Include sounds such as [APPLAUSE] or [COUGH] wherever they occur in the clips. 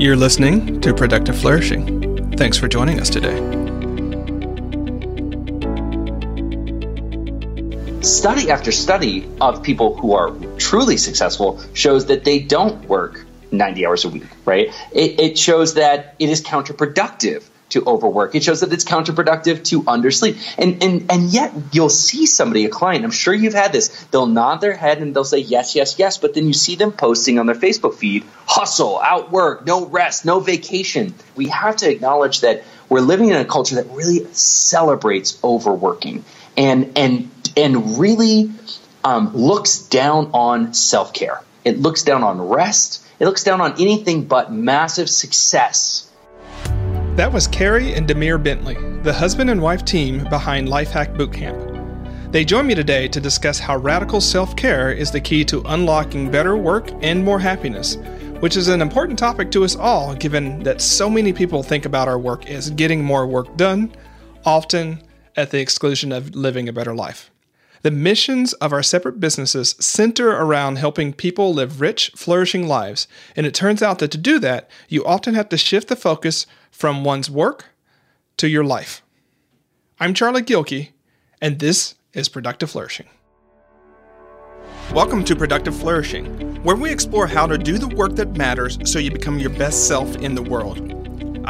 You're listening to Productive Flourishing. Thanks for joining us today. Study after study of people who are truly successful shows that they don't work 90 hours a week, right? It, it shows that it is counterproductive to overwork. It shows that it's counterproductive to undersleep. And and and yet you'll see somebody, a client, I'm sure you've had this, they'll nod their head and they'll say yes, yes, yes, but then you see them posting on their Facebook feed, hustle, outwork, no rest, no vacation. We have to acknowledge that we're living in a culture that really celebrates overworking and and and really um, looks down on self-care. It looks down on rest. It looks down on anything but massive success that was Carey and Demir Bentley, the husband and wife team behind Life Hack Bootcamp. They join me today to discuss how radical self care is the key to unlocking better work and more happiness, which is an important topic to us all given that so many people think about our work as getting more work done, often at the exclusion of living a better life. The missions of our separate businesses center around helping people live rich, flourishing lives, and it turns out that to do that, you often have to shift the focus from one's work to your life. I'm Charlie Gilkey, and this is Productive Flourishing. Welcome to Productive Flourishing, where we explore how to do the work that matters so you become your best self in the world.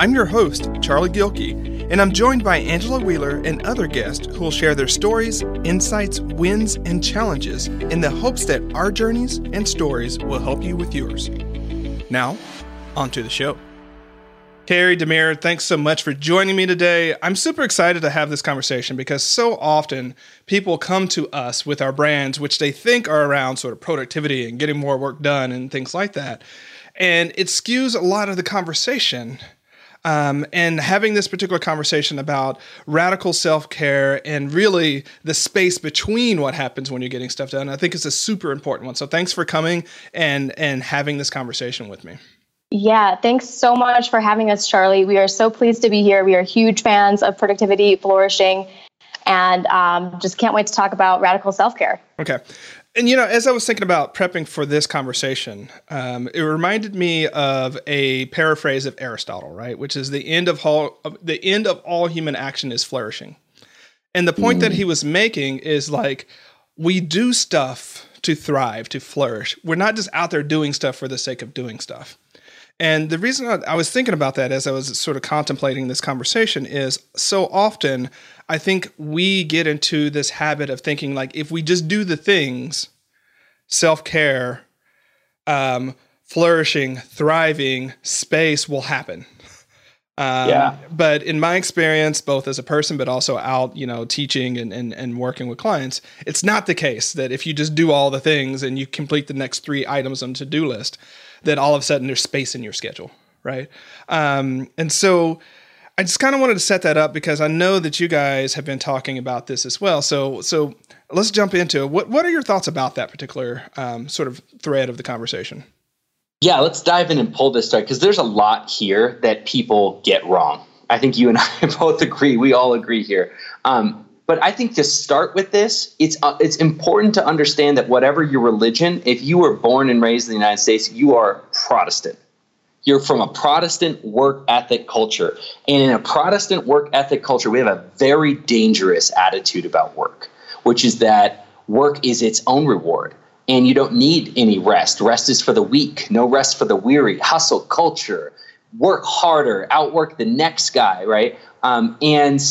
I'm your host, Charlie Gilkey, and I'm joined by Angela Wheeler and other guests who will share their stories, insights, wins, and challenges in the hopes that our journeys and stories will help you with yours. Now, on to the show. Carey Demir, thanks so much for joining me today. I'm super excited to have this conversation because so often people come to us with our brands, which they think are around sort of productivity and getting more work done and things like that. And it skews a lot of the conversation. Um, and having this particular conversation about radical self care and really the space between what happens when you're getting stuff done, I think is a super important one. So thanks for coming and and having this conversation with me. Yeah, thanks so much for having us, Charlie. We are so pleased to be here. We are huge fans of productivity, flourishing, and um, just can't wait to talk about radical self care. Okay. And you know, as I was thinking about prepping for this conversation, um, it reminded me of a paraphrase of Aristotle, right? Which is the end of all the end of all human action is flourishing. And the point mm. that he was making is like we do stuff to thrive, to flourish. We're not just out there doing stuff for the sake of doing stuff. And the reason I, I, was thinking about that as I was sort of contemplating this conversation is so often I think we get into this habit of thinking like if we just do the things, self care, um, flourishing, thriving, space will happen. Um, yeah. But in my experience, both as a person, but also out, you know, teaching and, and, and working with clients, it's not the case that if you just do all the things and you complete the next three items on to do list, that all of a sudden there's space in your schedule, right? Um, and so I just kind of wanted to set that up because I know that you guys have been talking about this as well. So so let's jump into it. What what are your thoughts about that particular um, sort of thread of the conversation? Yeah, let's dive in and pull this start because there's a lot here that people get wrong. I think you and [LAUGHS] I both agree. We all agree here. Um, but I think to start with this, it's uh, it's important to understand that whatever your religion, if you were born and raised in the United States, you are Protestant. You're from a Protestant work ethic culture. And in a Protestant work ethic culture, we have a very dangerous attitude about work, which is that work is its own reward and you don't need any rest. Rest is for the weak, no rest for the weary. Hustle culture, work harder, outwork the next guy, right? Um, and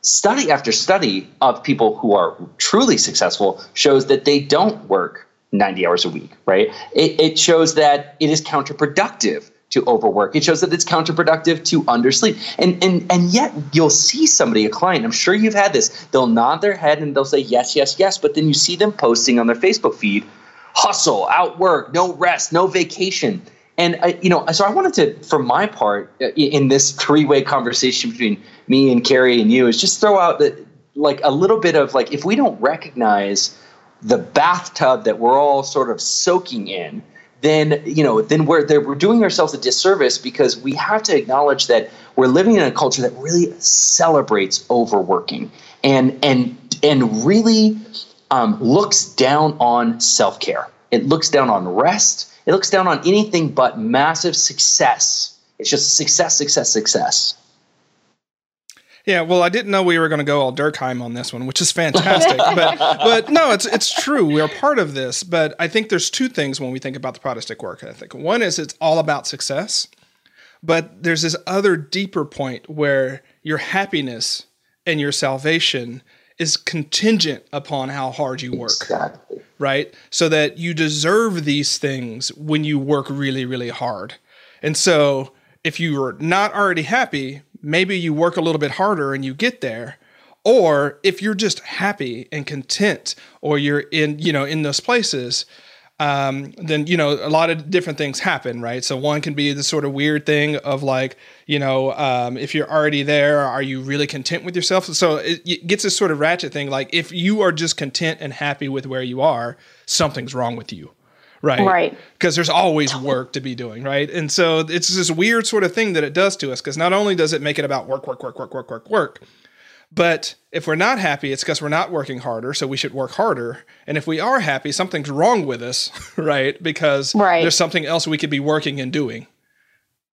study after study of people who are truly successful shows that they don't work 90 hours a week, right? It, it shows that it is counterproductive to overwork. It shows that it's counterproductive to undersleep. And and and yet you'll see somebody, a client, I'm sure you've had this, they'll nod their head and they'll say yes, yes, yes, but then you see them posting on their Facebook feed, hustle, outwork, no rest, no vacation. And I, you know, so I wanted to, for my part, uh, in this three-way conversation between me and Carey and you, is just throw out that like a little bit of like if we don't recognize the bathtub that we're all sort of soaking in, then you know, then we're we're doing ourselves a disservice because we have to acknowledge that we're living in a culture that really celebrates overworking and and and really um, looks down on self-care. It looks down on rest it looks down on anything but massive success It's just success, success, success. Yeah, well, I didn't know we were going to go all Durkheim on this one, which is fantastic. but, [LAUGHS] but no, it's it's true. We are part of this. But I think there's two things when we think about the Protestant work ethic. One is it's all about success, but there's this other deeper point where your happiness and your salvation is contingent upon how hard you work. Exactly. Right? So that you deserve these things when you work really, really hard. And so if you are not already happy, maybe you work a little bit harder and you get there. Or if you're just happy and content, or you're in, you know, in those places, um, then you know a lot of different things happen, right? So one can be the sort of weird thing of like, you know, um, if you're already there, are you really content with yourself? So it, it gets this sort of ratchet thing. Like if you are just content and happy with where you are, something's wrong with you right? Right. Because there's always work to be doing, right? And so it's this weird sort of thing that it does to us. Because not only does it make it about work, work, work, work, work, work, work, but if we're not happy, it's because we're not working harder. So we should work harder. And if we are happy, something's wrong with us, [LAUGHS] right? Because right. there's something else we could be working and doing.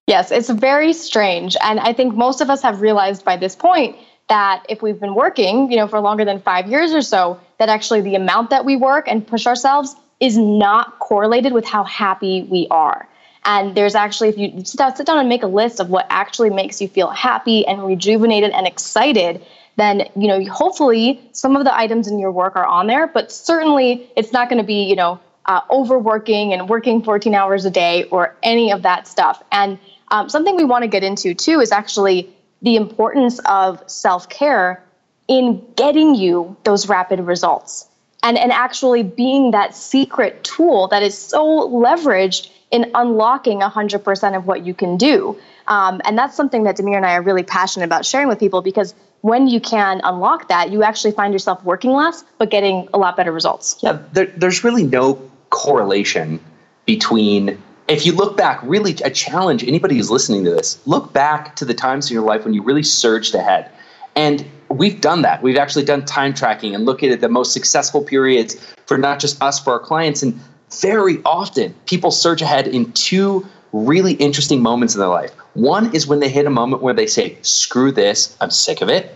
Yes, it's very strange. And I think most of us have realized by this point that if we've been working, you know, for longer than five years or so, that actually the amount that we work and push ourselves is not correlated with how happy we are. And there's actually, if you sit down, sit down and make a list of what actually makes you feel happy and rejuvenated and excited, then you know hopefully some of the items in your work are on there. But certainly it's not going to be you know uh, overworking and working 14 hours a day or any of that stuff. And um, something we want to get into too is actually the importance of self care in getting you those rapid results and, and actually being that secret tool that is so leveraged in unlocking 100% of what you can do. Um, and that's something that Demir and I are really passionate about sharing with people because when you can unlock that, you actually find yourself working less, but getting a lot better results. Yeah, there, there's really no correlation between. If you look back, really, a challenge anybody who's listening to this, look back to the times in your life when you really surged ahead. And we've done that. We've actually done time tracking and looked at the most successful periods for not just us, for our clients. And very often people surge ahead in two really interesting moments in their life. One is when they hit a moment where they say, screw this, I'm sick of it.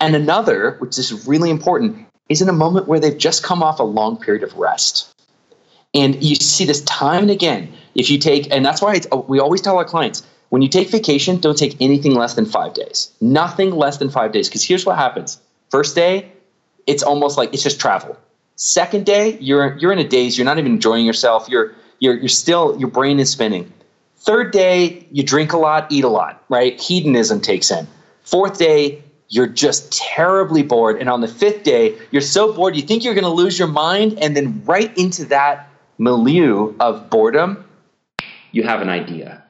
And another, which is really important, is in a moment where they've just come off a long period of rest. And you see this time and again. If you take, and that's why we always tell our clients, when you take vacation, don't take anything less than five days. Nothing less than five days. Because here's what happens. First day, it's almost like it's just travel. Second day, you're you're in a daze. You're not even enjoying yourself. You're you're you're still your brain is spinning. Third day, you drink a lot, eat a lot, right? Hedonism takes in. Fourth day, you're just terribly bored. And on the fifth day, you're so bored, you think you're going to lose your mind. And then, right into that milieu of boredom, you have an idea.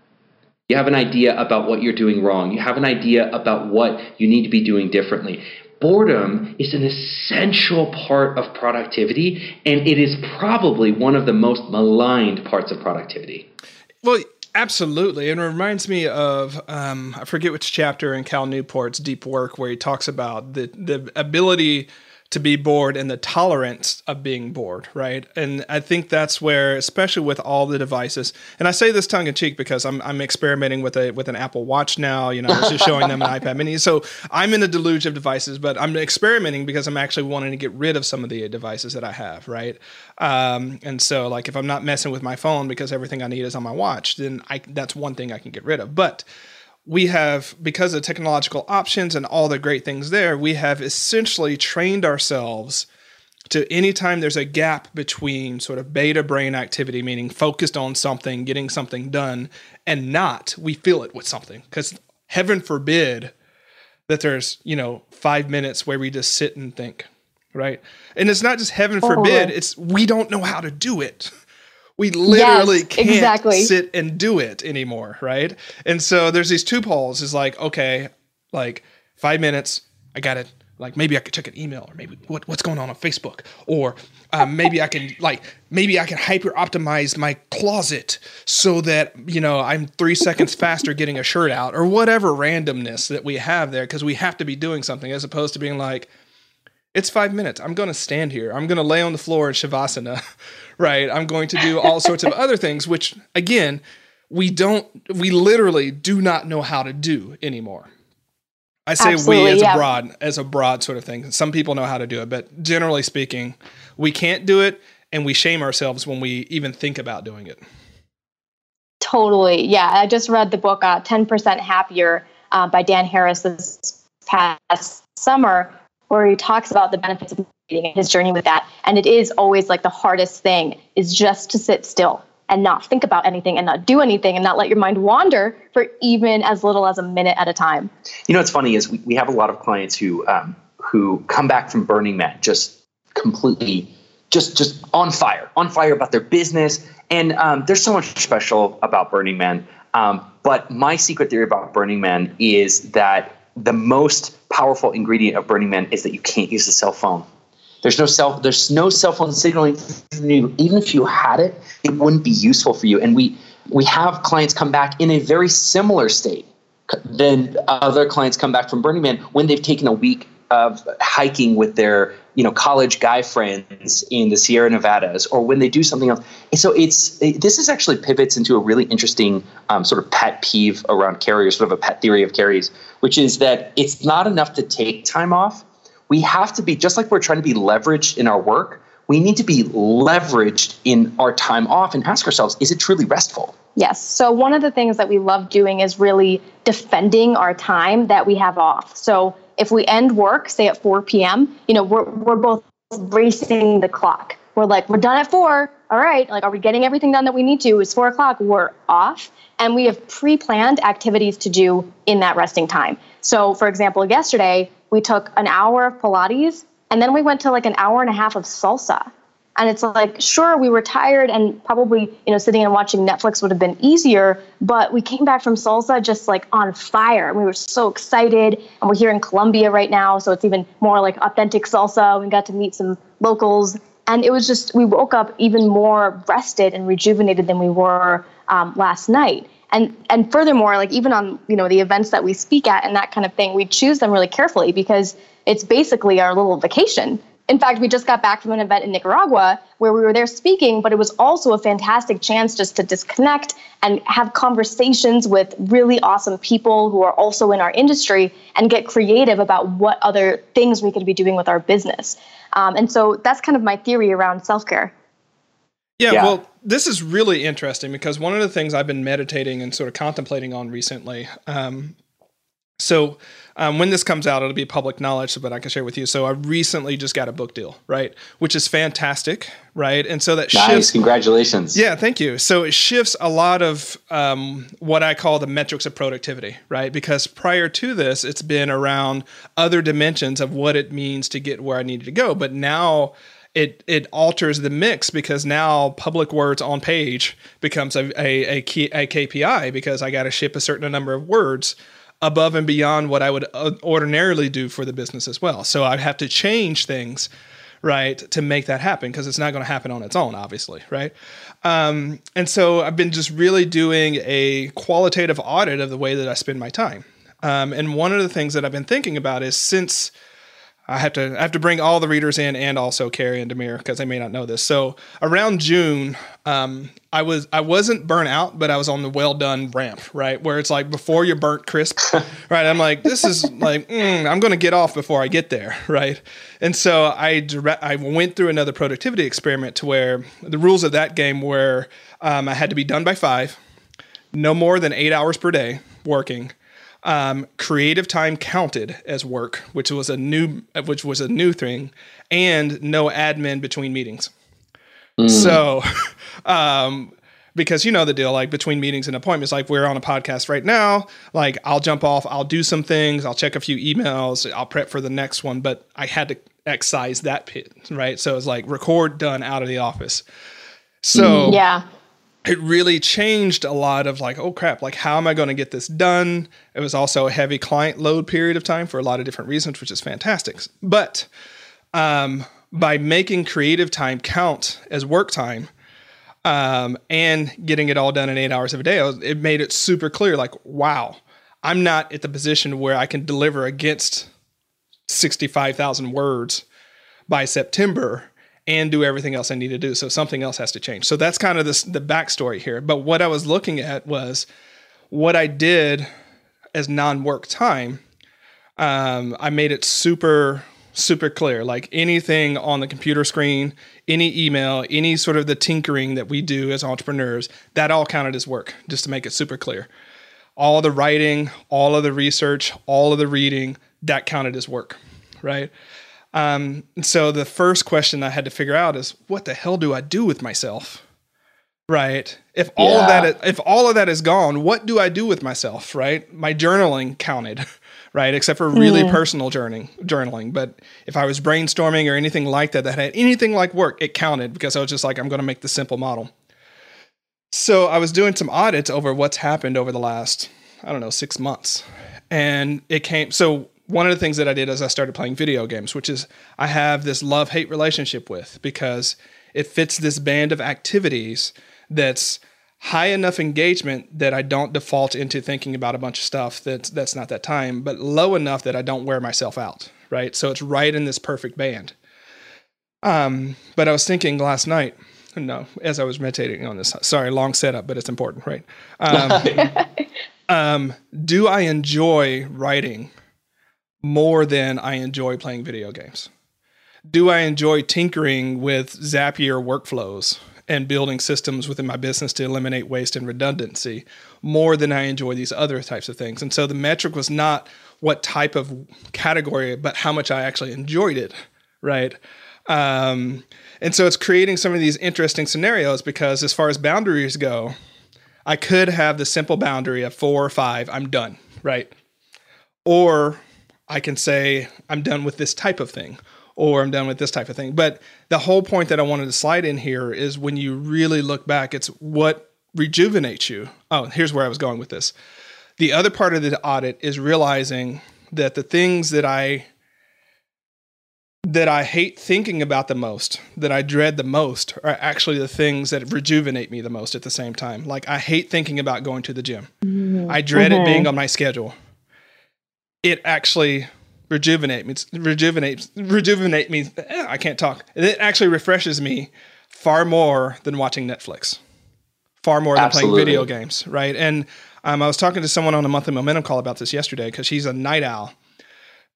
You have an idea about what you're doing wrong. You have an idea about what you need to be doing differently. Boredom is an essential part of productivity, and it is probably one of the most maligned parts of productivity. Well, absolutely. And it reminds me of, um, I forget which chapter in Cal Newport's Deep Work, where he talks about the, the ability to be bored and the tolerance of being bored, right? And I think that's where, especially with all the devices, and I say this tongue in cheek because I'm, I'm experimenting with a with an Apple Watch now. You know, I was just showing them an [LAUGHS] iPad Mini, so I'm in a deluge of devices, but I'm experimenting because I'm actually wanting to get rid of some of the devices that I have, right? Um, and so, like, if I'm not messing with my phone because everything I need is on my watch, then I that's one thing I can get rid of, but we have, because of technological options and all the great things there, we have essentially trained ourselves to anytime there's a gap between sort of beta brain activity, meaning focused on something, getting something done, and not, we fill it with something. Because heaven forbid that there's, you know, five minutes where we just sit and think, right? And it's not just heaven forbid, it's we don't know how to do it. We literally yes, can't exactly. sit and do it anymore, right? And so there's these two poles. Is like, okay, like five minutes, I got it. Like maybe I could check an email, or maybe what, what's going on on Facebook, or um, maybe I can like maybe I can hyper optimize my closet so that you know I'm three seconds [LAUGHS] faster getting a shirt out, or whatever randomness that we have there, because we have to be doing something as opposed to being like, it's five minutes. I'm going to stand here. I'm going to lay on the floor in shavasana [LAUGHS] right? I'm going to do all sorts of other things, which again, we don't we literally do not know how to do anymore. I say Absolutely, we as yeah. a broad as a broad sort of thing. Some people know how to do it, but generally speaking, we can't do it and we shame ourselves when we even think about doing it. Totally. Yeah. I just read the book uh, 10% Happier uh, by Dan Harris this past summer, where he talks about the benefits of meditating and his journey with that. And it is always like the hardest thing is just to sit still and not think about anything and not do anything and not let your mind wander for even as little as a minute at a time. You know what's funny is we, we have a lot of clients who um, who come back from Burning Man just completely just just on fire, on fire about their business. And um, there's so much special about Burning Man. Um, but my secret theory about Burning Man is that the most powerful ingredient of Burning Man is that you can't use the cell phone. There's no cell. There's no cell phone signaling. Even if you had it, it wouldn't be useful for you. And we we have clients come back in a very similar state than other clients come back from Burning Man when they've taken a week of hiking with their you know college guy friends in the Sierra Nevadas, or when they do something else. And so it's it, this is actually pivots into a really interesting um, sort of pet peeve around carriers, sort of a pet theory of carriers, which is that it's not enough to take time off. We have to be just like we're trying to be leveraged in our work. We need to be leveraged in our time off and ask ourselves: Is it truly restful? Yes. So one of the things that we love doing is really defending our time that we have off. So if we end work, say at 4 p.m., you know, we're, we're both racing the clock. We're like, we're done at four. All right. Like, are we getting everything done that we need to? It's four o'clock. We're off. And we have pre planned activities to do in that resting time. So, for example, yesterday, we took an hour of Pilates and then we went to like an hour and a half of salsa. And it's like, sure, we were tired and probably, you know, sitting and watching Netflix would have been easier, but we came back from salsa just like on fire. We were so excited. And we're here in Colombia right now, so it's even more like authentic salsa. We got to meet some locals. And it was just, we woke up even more rested and rejuvenated than we were um, last night. And, and furthermore, like even on you know the events that we speak at and that kind of thing, we choose them really carefully because it's basically our little vacation in fact, we just got back from an event in Nicaragua where we were there speaking, but it was also a fantastic chance just to disconnect and have conversations with really awesome people who are also in our industry and get creative about what other things we could be doing with our business. Um, and so that's kind of my theory around self care. Yeah, Yeah. well, this is really interesting because one of the things I've been meditating and sort of contemplating on recently. Um, so, um, when this comes out, it'll be public knowledge, but I can share with you. So, I recently just got a book deal, right? Which is fantastic, right? And so that Nice, shifts. congratulations. Yeah, thank you. So it shifts a lot of um, what I call the metrics of productivity, right? Because prior to this, it's been around other dimensions of what it means to get where I needed to go. But now it it alters the mix because now public words on page becomes a a, a, key, a KPI because I got to ship a certain number of words above and beyond what I would uh, ordinarily do for the business as well. So I'd have to change things right to make that happen because it's not going to happen on its own obviously right um, and so i've been just really doing a qualitative audit of the way that i spend my time um, and one of the things that i've been thinking about is since I have to I have to bring all the readers in and also Carey and Demir because they may not know this. So around June, um, I was I wasn't burnt out, but I was on the well done ramp, right? Where it's like before you're burnt crisp, [LAUGHS] right? I'm like this is like mm, I'm going to get off before I get there, [LAUGHS] right? And so I direct, I went through another productivity experiment to where the rules of that game were um, I had to be done by five, no more than eight hours per day working um, creative time counted as work, which was a new which was a new thing, and no admin between meetings. So, [LAUGHS] um, because you know the deal, like between meetings and appointments, like we're on a podcast right now. Like I'll jump off, I'll do some things, I'll check a few emails, I'll prep for the next one. But I had to excise that pit, right? So it's like record done out of the office. So Yeah. It really changed a lot of like, oh crap, like how am I going to get this done? It was also a heavy client load period of time for a lot of different reasons, which is fantastic. But um, by making creative time count as work time um, and getting it all done in eight hours of a day, it made it super clear like, wow, I'm not at the position where I can deliver against 65,000 words by September and do everything else I need to do. So something else has to change. So that's kind of this, the backstory here. But what I was looking at was what I did as non-work time. Um, I made it super super clear. Like anything on the computer screen, any email, any sort of the tinkering that we do as entrepreneurs, that all counted as work, just to make it super clear. All the writing, all of the research, all of the reading, that counted as work, right? Um, so the first question I had to figure out is what the hell do I do with myself? Right. If all yeah. of that if all of that is gone, what do I do with myself, right? My journaling counted. [LAUGHS] right? Except for really mm. personal journaling, journaling. But if I was brainstorming or anything like that that had anything like work, it counted because I was just like, I'm going to make the simple model. So I was doing some audits over what's happened over the last, I don't know, six months. And it came, so one of the things that I did is I started playing video games, which is I have this love hate relationship with because it fits this band of activities that's high enough engagement that I don't default into thinking about a bunch of stuff that's that's not that time, but low enough that I don't wear myself out, right? So it's right in this perfect band. Um, but I was thinking last night, no, as I was meditating on this. Sorry, long setup, but it's important, right? Um, [LAUGHS] um, do I enjoy writing more than I enjoy playing video games? Do I enjoy tinkering with Zapier workflows and building systems within my business to eliminate waste and redundancy more than I enjoy these other types of things. And so the metric was not what type of category, but how much I actually enjoyed it, right? Um, and so it's creating some of these interesting scenarios because as far as boundaries go, I could have the simple boundary of four or five, I'm done, right? Or I can say, I'm done with this type of thing or I'm done with this type of thing. But the whole point that I wanted to slide in here is when you really look back, it's what rejuvenates you. Oh, here's where I was going with this. The other part of the audit is realizing that the things that I that I hate thinking about the most, that I dread the most, are actually the things that rejuvenate me the most at the same time. Like I hate thinking about going to the gym. Mm-hmm. I dread mm-hmm. it being on my schedule. It actually rejuvenate me, rejuvenate, rejuvenate me. Eh, I can't talk. It actually refreshes me far more than watching Netflix, far more than Absolutely. playing video games, right? And um, I was talking to someone on a monthly momentum call about this yesterday because she's a night owl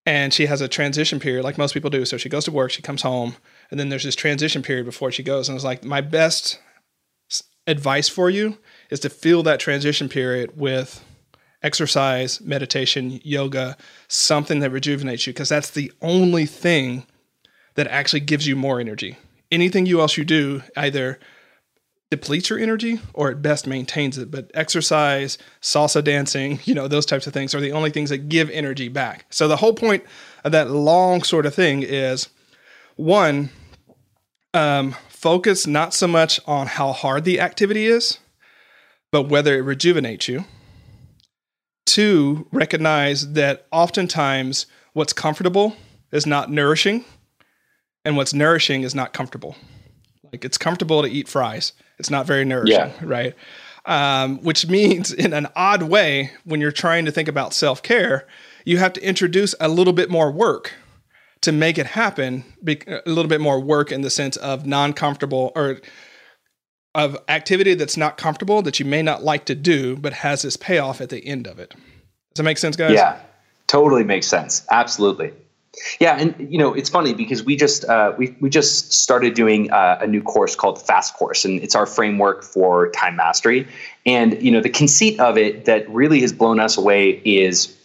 and she has a transition period like most people do. So she goes to work, she comes home, and then there's this transition period before she goes. And it's like, my best advice for you is to fill that transition period with exercise, meditation, yoga, something that rejuvenates you, because that's the only thing that actually gives you more energy. Anything you else you do either depletes your energy or at best maintains it. But exercise, salsa dancing, [LAUGHS] you know, those types of things are the only things that give energy back. So the whole point of that long sort of thing is one, um, focus not so much on how hard the activity is, but whether it rejuvenates you. Two, recognize that oftentimes what's comfortable is not nourishing, and what's nourishing is not comfortable. Like it's comfortable to eat fries, it's not very nourishing, yeah. right? Um, which means, in an odd way, when you're trying to think about self care, you have to introduce a little bit more work to make it happen. A little bit more work in the sense of non comfortable or of activity that's not comfortable that you may not like to do, but has this payoff at the end of it. Does that make sense, guys? Yeah, totally makes sense. Absolutely. Yeah, and you know it's funny because we just uh, we we just started doing uh, a new course called Fast Course, and it's our framework for time mastery. And you know the conceit of it that really has blown us away is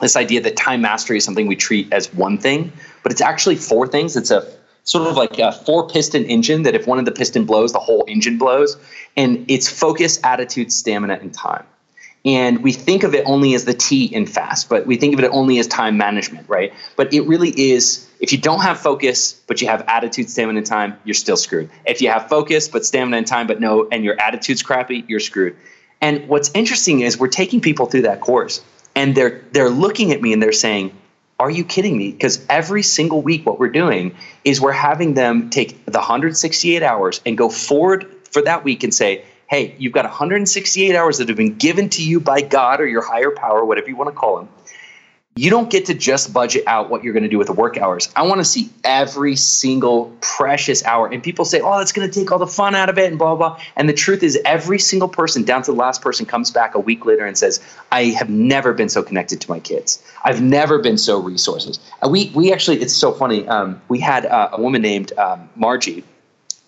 this idea that time mastery is something we treat as one thing, but it's actually four things. It's a sort of like a four piston engine that if one of the piston blows, the whole engine blows. And it's focus, attitude, stamina, and time. And we think of it only as the T in fast, but we think of it only as time management, right? But it really is if you don't have focus, but you have attitude, stamina, and time, you're still screwed. If you have focus, but stamina and time, but no, and your attitude's crappy, you're screwed. And what's interesting is we're taking people through that course and they're they're looking at me and they're saying, are you kidding me? Because every single week, what we're doing is we're having them take the 168 hours and go forward for that week and say, hey, you've got 168 hours that have been given to you by God or your higher power, whatever you want to call them. You don't get to just budget out what you're going to do with the work hours. I want to see every single precious hour. And people say, oh, that's going to take all the fun out of it and blah, blah. And the truth is, every single person, down to the last person, comes back a week later and says, I have never been so connected to my kids. I've never been so resources. We, we actually, it's so funny. Um, we had uh, a woman named um, Margie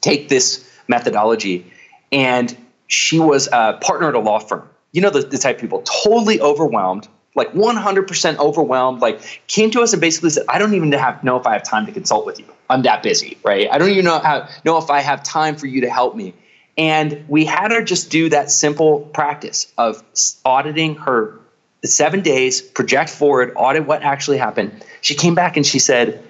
take this methodology, and she was a partner at a law firm. You know, the, the type of people totally overwhelmed like 100% overwhelmed, like came to us and basically said, I don't even have, know if I have time to consult with you. I'm that busy, right? I don't even know, how, know if I have time for you to help me. And we had her just do that simple practice of auditing her seven days, project forward, audit what actually happened. She came back and she said,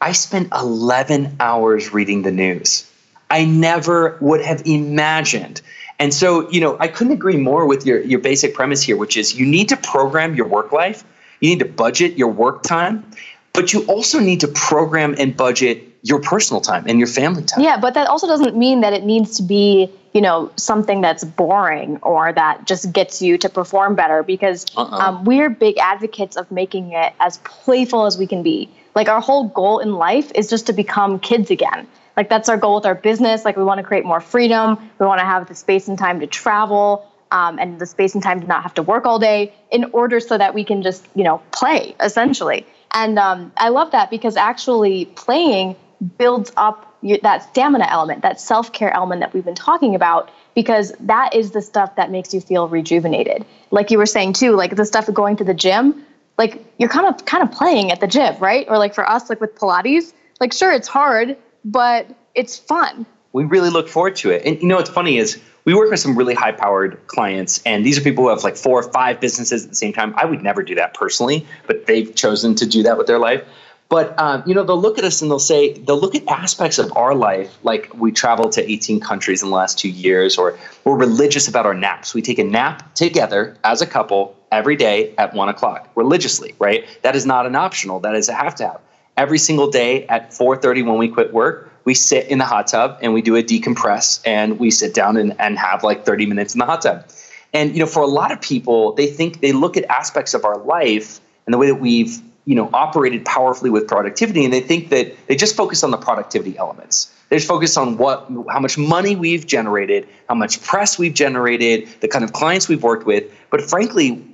I spent 11 hours reading the news. I never would have imagined and so, you know, I couldn't agree more with your, your basic premise here, which is you need to program your work life, you need to budget your work time, but you also need to program and budget your personal time and your family time. Yeah, but that also doesn't mean that it needs to be, you know, something that's boring or that just gets you to perform better because uh-uh. um, we're big advocates of making it as playful as we can be. Like our whole goal in life is just to become kids again. Like that's our goal with our business. Like we want to create more freedom. We want to have the space and time to travel um, and the space and time to not have to work all day in order so that we can just, you know, play essentially. And um, I love that because actually playing builds up that stamina element, that self care element that we've been talking about, because that is the stuff that makes you feel rejuvenated. Like you were saying too, like the stuff of going to the gym, like you're kind of kind of playing at the gym, right? Or like for us, like with Pilates, like sure it's hard, but it's fun. We really look forward to it. And you know what's funny is we work with some really high powered clients, and these are people who have like four or five businesses at the same time. I would never do that personally, but they've chosen to do that with their life. But um, you know, they'll look at us and they'll say they'll look at aspects of our life, like we traveled to 18 countries in the last two years, or we're religious about our naps. We take a nap together as a couple every day at one o'clock, religiously, right? That is not an optional. That is a have to have every single day at 4.30 when we quit work we sit in the hot tub and we do a decompress and we sit down and, and have like 30 minutes in the hot tub. And you know for a lot of people they think they look at aspects of our life and the way that we've you know operated powerfully with productivity and they think that they just focus on the productivity elements. They just focus on what how much money we've generated how much press we've generated the kind of clients we've worked with. But frankly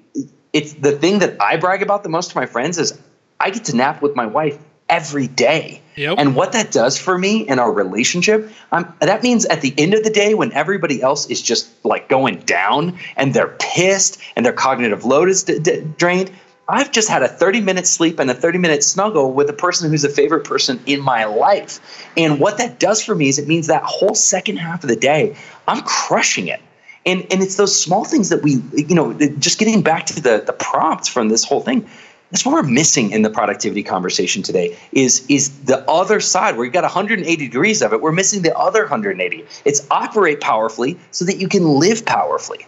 it's the thing that i brag about the most to my friends is i get to nap with my wife every day. Yep. And what that does for me in our relationship, um, that means at the end of the day, when everybody else is just like going down and they're pissed and their cognitive load is d- d- drained, I've just had a 30 minute sleep and a 30 minute snuggle with a person who's a favorite person in my life. And what that does for me is it means that whole second half of the day, I'm crushing it. And, and it's those small things that we, you know, just getting back to the, the prompts from this whole thing that's what we're missing in the productivity conversation today is is the other side. Where you've got 180 degrees of it. We're missing the other 180 it's operate powerfully so that you can live powerfully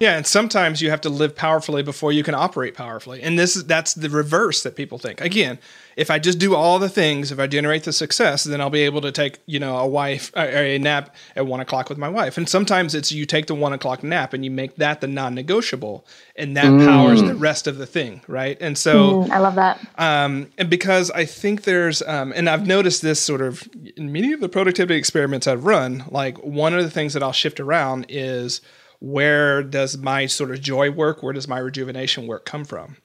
yeah, and sometimes you have to live powerfully before you can operate powerfully. And this is that's the reverse that people think. Again, if I just do all the things, if I generate the success, then I'll be able to take, you know, a wife a nap at one o'clock with my wife. And sometimes it's you take the one o'clock nap and you make that the non-negotiable, and that mm. powers the rest of the thing, right? And so mm, I love that. Um, and because I think there's, um, and I've noticed this sort of in many of the productivity experiments I've run. Like one of the things that I'll shift around is where does my sort of joy work? Where does my rejuvenation work come from?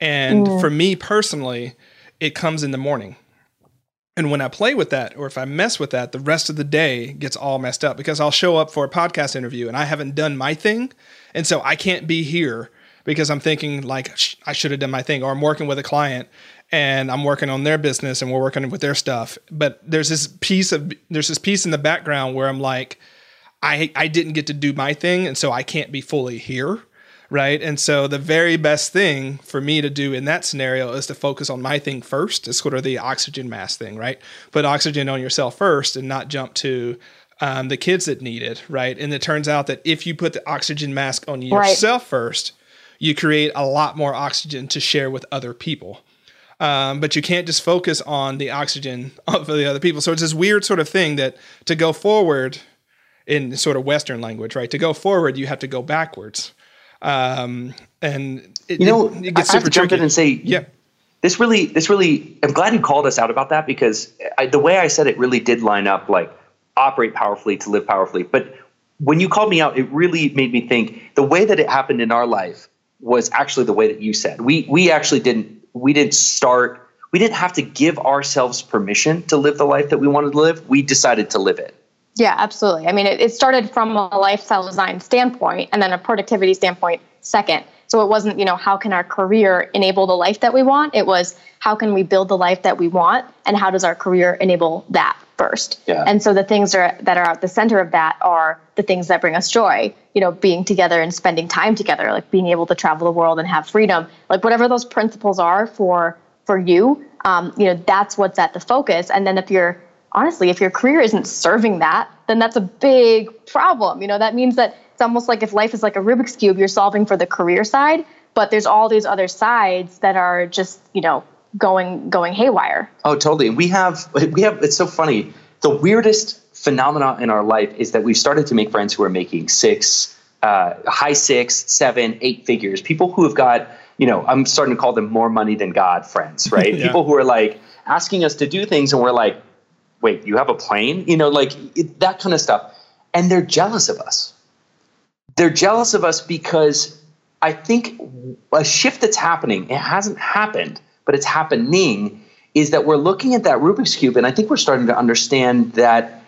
And mm. for me personally, it comes in the morning. And when I play with that, or if I mess with that, the rest of the day gets all messed up because I'll show up for a podcast interview and I haven't done my thing. And so I can't be here because I'm thinking like I should have done my thing, or I'm working with a client and I'm working on their business and we're working with their stuff. But there's this piece of there's this piece in the background where I'm like, I I didn't get to do my thing, and so I can't be fully here, right? And so the very best thing for me to do in that scenario is to focus on my thing first. It's sort of the oxygen mask thing, right? Put oxygen on yourself first, and not jump to um, the kids that need it, right? And it turns out that if you put the oxygen mask on yourself right. first, you create a lot more oxygen to share with other people. Um, but you can't just focus on the oxygen [LAUGHS] of the other people. So it's this weird sort of thing that to go forward in sort of Western language, right? To go forward, you have to go backwards. Um, and it, you know, it, it gets I have to jump tricky. in and say, yeah. This really, this really, I'm glad you called us out about that because I, the way I said it really did line up like operate powerfully to live powerfully. But when you called me out, it really made me think the way that it happened in our life was actually the way that you said. We we actually didn't we didn't start we didn't have to give ourselves permission to live the life that we wanted to live. We decided to live it. Yeah, absolutely. I mean, it, it started from a lifestyle design standpoint and then a productivity standpoint second. So it wasn't, you know, how can our career enable the life that we want? It was how can we build the life that we want and how does our career enable that first? Yeah. And so the things are, that are at the center of that are the things that bring us joy, you know, being together and spending time together, like being able to travel the world and have freedom, like whatever those principles are for for you, um, you know, that's what's at the focus. And then if you're honestly, if your career isn't serving that, then that's a big problem. You know, that means that it's almost like if life is like a Rubik's cube, you're solving for the career side, but there's all these other sides that are just, you know, going going haywire. Oh, totally. We have we have it's so funny. The weirdest phenomena in our life is that we've started to make friends who are making six, uh, high six, seven, eight figures. People who have got, you know, I'm starting to call them more money than God friends, right? [LAUGHS] yeah. People who are like asking us to do things, and we're like, wait, you have a plane? You know, like it, that kind of stuff. And they're jealous of us. They're jealous of us because I think a shift that's happening, it hasn't happened, but it's happening, is that we're looking at that Rubik's Cube, and I think we're starting to understand that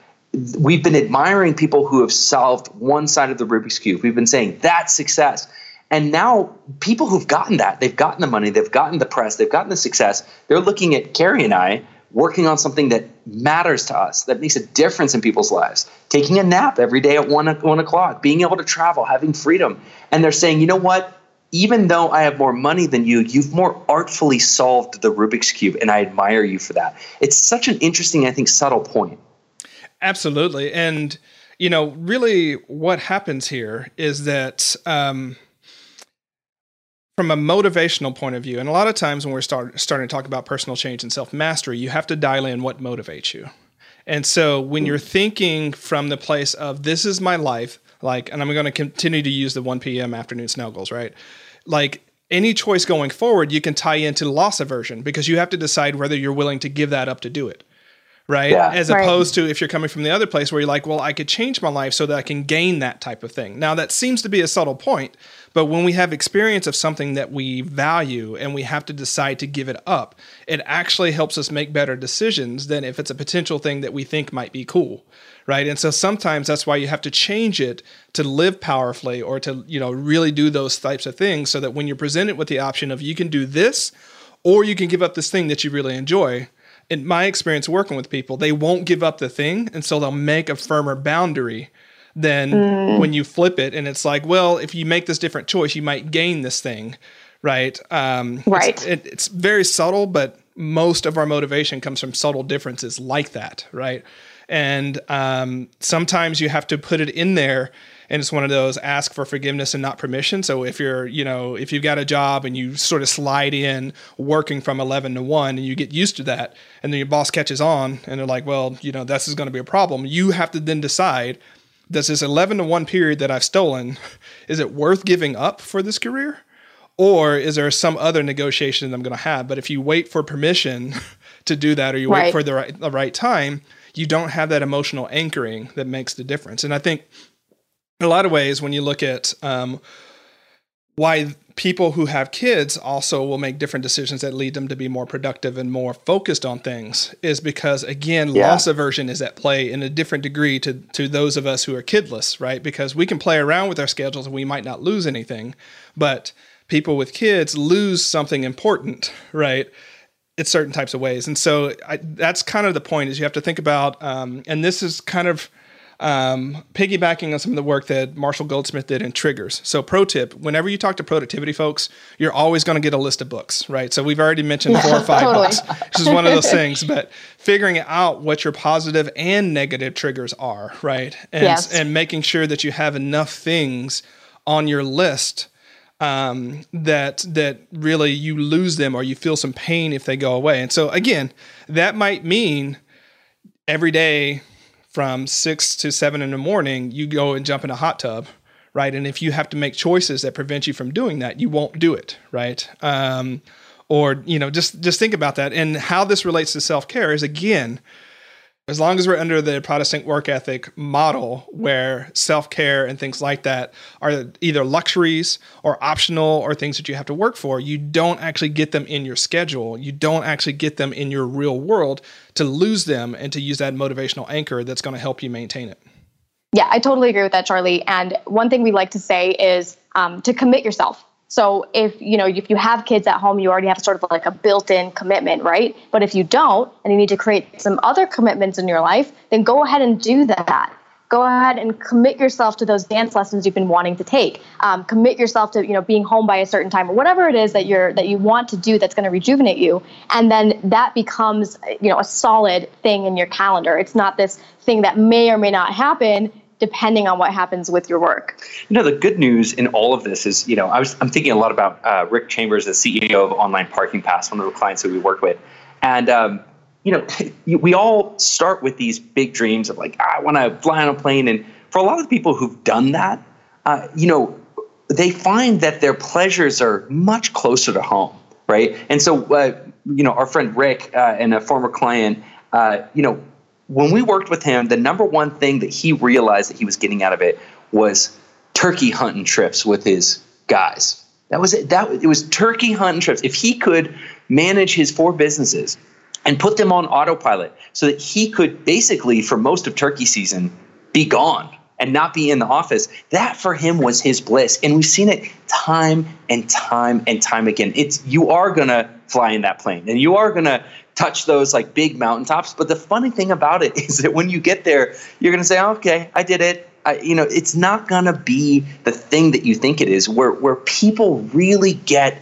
we've been admiring people who have solved one side of the Rubik's Cube. We've been saying that's success. And now people who've gotten that, they've gotten the money, they've gotten the press, they've gotten the success, they're looking at Carey and I working on something that matters to us, that makes a difference in people's lives, taking a nap every day at one, one o'clock, being able to travel, having freedom. And they're saying, you know what? Even though I have more money than you, you've more artfully solved the Rubik's Cube, and I admire you for that. It's such an interesting, I think, subtle point. Absolutely. And, you know, really what happens here is that um, from a motivational point of view, and a lot of times when we're start, starting to talk about personal change and self mastery, you have to dial in what motivates you. And so when you're mm. thinking from the place of this is my life, like, and I'm going to continue to use the 1 p.m. afternoon snuggles, right? Like any choice going forward, you can tie into loss aversion because you have to decide whether you're willing to give that up to do it right? Yeah. As right. opposed to if you're coming from the other place where you're like, well, I could change my life so that I can gain that type of thing. Now, that seems to be a subtle point, but when we have experience of something that we value and we have to decide to give it up, it actually helps us make better decisions than if it's a potential thing that we think might be cool. Right. And so sometimes that's why you have to change it to live powerfully or to, you know, really do those types of things so that when you're presented with the option of you can do this or you can give up this thing that you really enjoy, in my experience working with people, they won't give up the thing, and so they'll make a firmer boundary than mm. when you flip it. And it's like, well, if you make this different choice, you might gain this thing, right? Um, right. It's, it, it's very subtle, but most of our motivation comes from subtle differences like that, right? And um, sometimes you have to put it in there and it's one of those ask for forgiveness and not permission. So if you're you know if you've got a job and you sort of slide in working from 11 to 1 and you get used to that and then your boss catches on and they're like well you know this is going to be a problem. You have to then decide does this 11 to 1 period that i've stolen [LAUGHS] is it worth giving up for this career? Or is there some other negotiation that i'm going to have? But if you wait for permission [LAUGHS] to do that or you right. wait for the right, the right time you don't have that emotional anchoring that makes the difference. And i think in a lot of ways, when you look at um, why people who have kids also will make different decisions that lead them to be more productive and more focused on things is because again yeah. loss aversion is at play in a different degree to to those of us who are kidless right because we can play around with our schedules and we might not lose anything but people with kids lose something important right in certain types of ways and so I, that's kind of the point is you have to think about um, and this is kind of um, piggybacking on some of the work that Marshall Goldsmith did in Triggers. So, pro tip: whenever you talk to productivity folks, you're always going to get a list of books, right? So, we've already mentioned four or five totally. books. This is one of those [LAUGHS] things, but figuring out what your positive and negative triggers are, right? And yes. and making sure that you have enough things on your list um, that that really you lose them or you feel some pain if they go away. And so, again, that might mean every day from six to seven in the morning, you go and jump in a hot tub, right? And if you have to make choices that prevent you from doing that, you won't do it, right? Um, or you know, just just think about that. And how this relates to self care is again, as long as we're under the Protestant work ethic model where self care and things like that are either luxuries or optional or things that you have to work for, you don't actually get them in your schedule. You don't actually get them in your real world to lose them and to use that motivational anchor that's going to help you maintain it. Yeah, I totally agree with that, Charlie. And one thing we like to say is um, to commit yourself. So if you know if you have kids at home, you already have sort of like a built-in commitment, right? But if you don't, and you need to create some other commitments in your life, then go ahead and do that. Go ahead and commit yourself to those dance lessons you've been wanting to take. Um, commit yourself to you know being home by a certain time or whatever it is that you're that you want to do that's going to rejuvenate you, and then that becomes you know a solid thing in your calendar. It's not this thing that may or may not happen depending on what happens with your work. You know, the good news in all of this is, you know, I was I'm thinking a lot about uh, Rick Chambers, the CEO of Online Parking Pass, one of the clients that we work with, and um, you know, [LAUGHS] we all start with these big dreams of like, I want to fly on a plane, and for a lot of the people who've done that, uh, you know, they find that their pleasures are much closer to home, right? And so, uh, you know, our friend Rick uh, and a former client, uh, you know when we worked with him, the number one thing that he realized that he was getting out of it was turkey hunting trips with his guys. That was it. That it was turkey hunting trips. If he could manage his four businesses and put them on autopilot so that he could basically for most of turkey season be gone and not be in the office, that for him was his bliss. And we've seen it time and time and time again. It's you are gonna fly in that plane and you are gonna touch those like big mountaintops. But the funny thing about it is that when you get there, you're going to say, "Okay, I did it." I, you know, it's not going to be the thing that you think it is. Where where people really get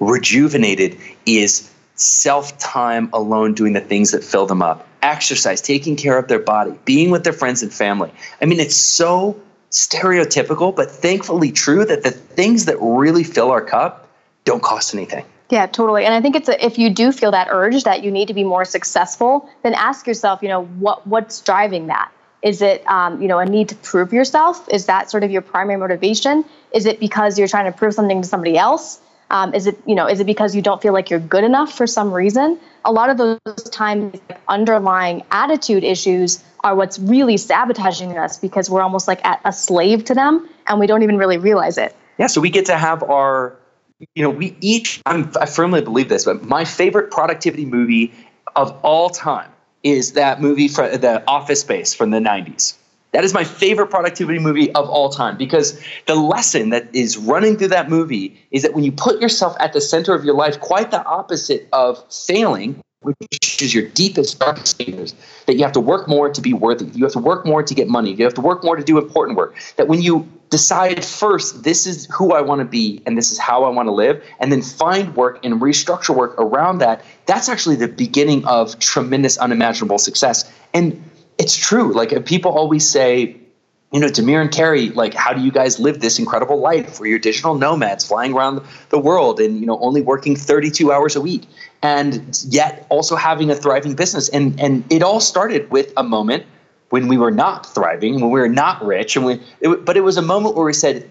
rejuvenated is self time alone, doing the things that fill them up, exercise, taking care of their body, being with their friends and family. I mean, it's so stereotypical, but thankfully true that the things that really fill our cup don't cost anything. Yeah, totally. And I think it's a, if you do feel that urge that you need to be more successful, then ask yourself, you know, what what's driving that? Is it, um, you know, a need to prove yourself? Is that sort of your primary motivation? Is it because you're trying to prove something to somebody else? Um, is it, you know, is it because you don't feel like you're good enough for some reason? A lot of those times, underlying attitude issues are what's really sabotaging us because we're almost like a slave to them, and we don't even really realize it. Yeah. So we get to have our you know, we each, I'm, I firmly believe this, but my favorite productivity movie of all time is that movie from the Office Space from the 90s. That is my favorite productivity movie of all time because the lesson that is running through that movie is that when you put yourself at the center of your life, quite the opposite of failing, which is your deepest, darkest fears, that you have to work more to be worthy. You have to work more to get money. You have to work more to do important work. That when you decide first, this is who I want to be and this is how I want to live, and then find work and restructure work around that, that's actually the beginning of tremendous, unimaginable success. And it's true. Like people always say, you know, Demir and Carey, like, how do you guys live this incredible life where you're digital nomads flying around the world and, you know, only working 32 hours a week and yet also having a thriving business? And, and it all started with a moment when we were not thriving, when we were not rich. And we, it, but it was a moment where we said,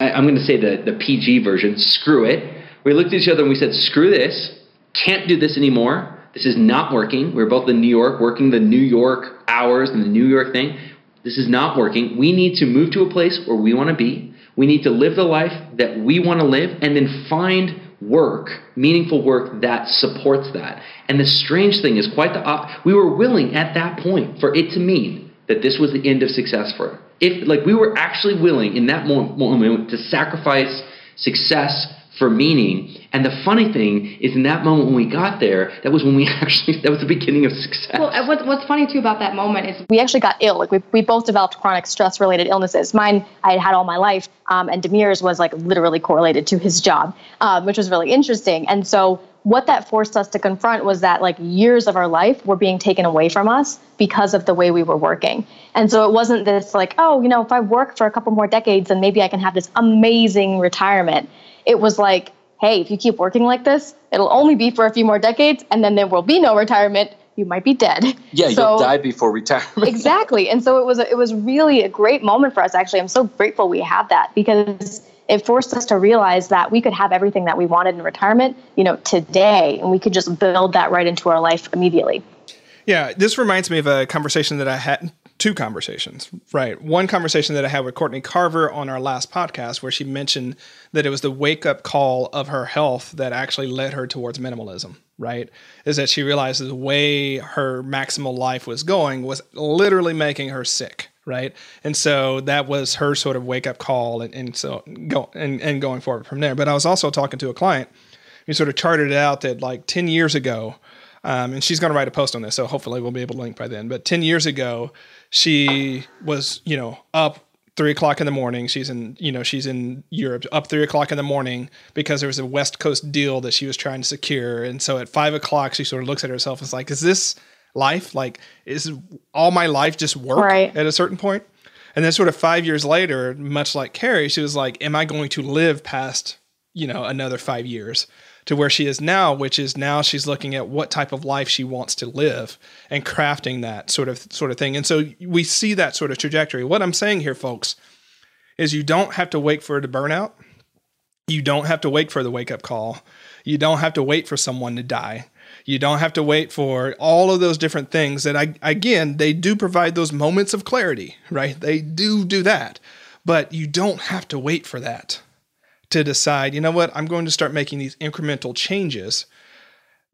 I, I'm going to say the, the PG version, screw it. We looked at each other and we said, screw this, can't do this anymore. This is not working. We we're both in New York, working the New York hours and the New York thing this is not working. We need to move to a place where we want to be. We need to live the life that we want to live and then find work, meaningful work that supports that. And the strange thing is quite the op- we were willing at that point for it to mean that this was the end of success for her. If like we were actually willing in that moment to sacrifice success for meaning. And the funny thing is, in that moment when we got there, that was when we [LAUGHS] actually, that was the beginning of success. Well, what, what's funny too about that moment is we actually got ill. Like we, we both developed chronic stress related illnesses. Mine I had had all my life, um, and Demir's was like literally correlated to his job, um, which was really interesting. And so what that forced us to confront was that like years of our life were being taken away from us because of the way we were working. And so it wasn't this like, oh, you know, if I work for a couple more decades, then maybe I can have this amazing retirement it was like, hey, if you keep working like this, it'll only be for a few more decades and then there will be no retirement. you might be dead. Yeah, so, you'll die before retirement. [LAUGHS] exactly. And so it was it was really a great moment for us actually. I'm so grateful we have that because it forced us to realize that we could have everything that we wanted in retirement, you know, today and we could just build that right into our life immediately. Yeah, this reminds me of a conversation that I had two conversations, right? One conversation that I had with Courtney Carver on our last podcast, where she mentioned that it was the wake up call of her health that actually led her towards minimalism, right? Is that she realized the way her maximal life was going was literally making her sick, right? And so that was her sort of wake up call, and, and so go and, and going forward from there. But I was also talking to a client who sort of charted it out that like 10 years ago, um, and she's going to write a post on this, so hopefully we'll be able to link by then. But 10 years ago, she was, you know, up three o'clock in the morning. She's in, you know, she's in Europe up three o'clock in the morning because there was a West Coast deal that she was trying to secure. And so at five o'clock, she sort of looks at herself and is like, is this life? Like, is all my life just work right. at a certain point? And then sort of five years later, much like Carey, she was like, am I going to live past, you know, another five years? To where she is now, which is now she's looking at what type of life she wants to live and crafting that sort of sort of thing. And so we see that sort of trajectory. What I'm saying here, folks, is you don't have to wait for it to burn out. You don't have to wait for the wake up call. You don't have to wait for someone to die. You don't have to wait for all of those different things that I again, they do provide those moments of clarity, right? They do do that. But you don't have to wait for that to decide, you know what, I'm going to start making these incremental changes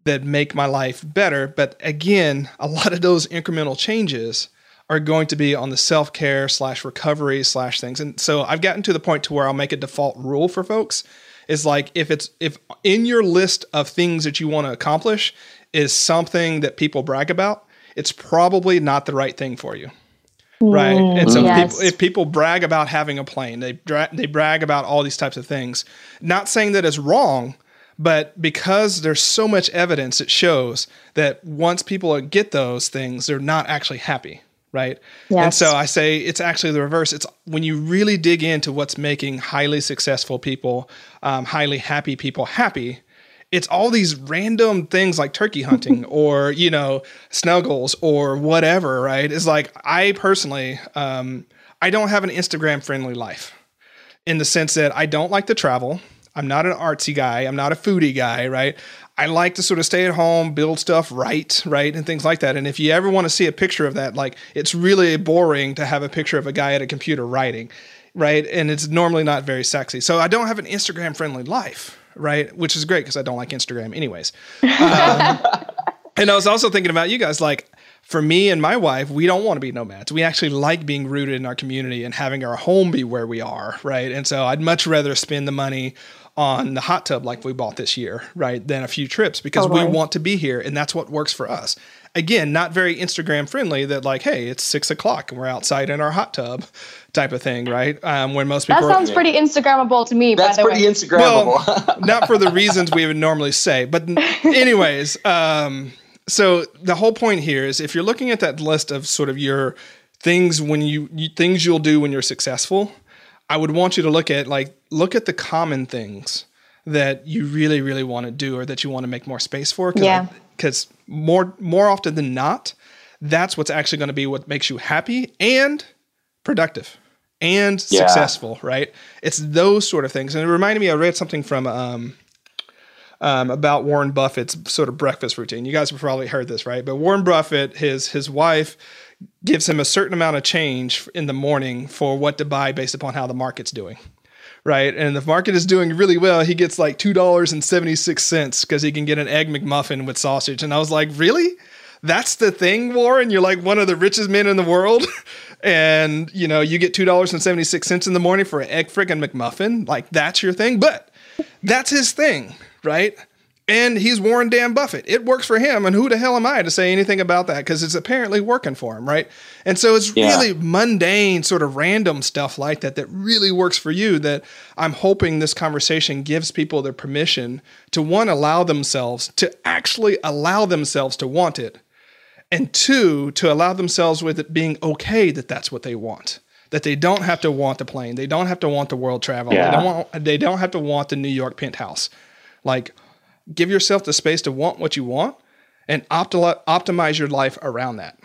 that make my life better. But again, a lot of those incremental changes are going to be on the self care slash recovery slash things. And so I've gotten to the point to where I'll make a default rule for folks is like if it's if in your list of things that you want to accomplish is something that people brag about, it's probably not the right thing for you right? Mm, and so yes. people, if people brag about having a plane, they dra- they brag about all these types of things. Not saying that it's wrong, but because there's so much evidence it shows that once people get those things, they're not actually happy, right? Yes. And so I say it's actually the reverse. It's when you really dig into what's making highly successful people, um, highly happy people happy it's all these random things like turkey hunting [LAUGHS] or you know snuggles or whatever right? It's like i personally um, i don't have an instagram friendly life in the sense that i don't like to travel. I'm not an artsy guy. I'm not a foodie guy right? I like to sort of stay at home build stuff right right and things like that. And if you ever want to see a picture of that like it's really boring to have a picture of a guy at a computer writing right? And it's normally not very sexy. So i don't have an instagram friendly life right? Which is great because I don't like Instagram, anyways. [LAUGHS] Um, and I was also thinking about you guys, like for me and my wife, we don't want to be nomads. We actually like being rooted in our community and having our home be where we are, right? And so I'd much rather spend the money on the hot tub like we bought this year, right, than a few trips because totally. we want to be here and that's what works for us. Again, not very Instagram friendly that like, hey, it's six o'clock and we're outside in our hot tub type of thing, right? Um, when most people that sounds are, pretty Instagrammable to me. That's pretty way. Instagrammable. Well, not for the reasons we would normally say, but [LAUGHS] anyways. Um, so the whole point here is if you're looking at that list of sort of your things when you, you things you'll do when you're successful, I would want you to look at like look at the common things that you really really want to do or that you want to make more space for. Cause yeah. Because more more often than not, that's what's actually going to be what makes you happy and productive and yeah. successful, right? It's those sort of things. And it reminded me, I read something from um, um, about Warren Buffett's sort of breakfast routine. You guys have probably heard this, right? But Warren Buffett, his his wife gives him a certain amount of change in the morning for what to buy based upon how the market's doing. Right. And if the market is doing really well. He gets like $2.76 because he can get an egg McMuffin with sausage. And I was like, really? That's the thing, Warren? You're like one of the richest men in the world. [LAUGHS] and you know you get two dollars and seventy six cents in the morning for an egg friggin' McMuffin, like that's your thing. But that's his thing, right? And he's Warren Dan Buffett. It works for him, and who the hell am I to say anything about that? Because it's apparently working for him, right? And so it's yeah. really mundane, sort of random stuff like that that really works for you. That I'm hoping this conversation gives people their permission to one allow themselves to actually allow themselves to want it, and two, to allow themselves with it being okay that that's what they want. That they don't have to want the plane, they don't have to want the world travel, yeah. they don't want, they don't have to want the New York penthouse. Like, give yourself the space to want what you want, and opti- optimize your life around that.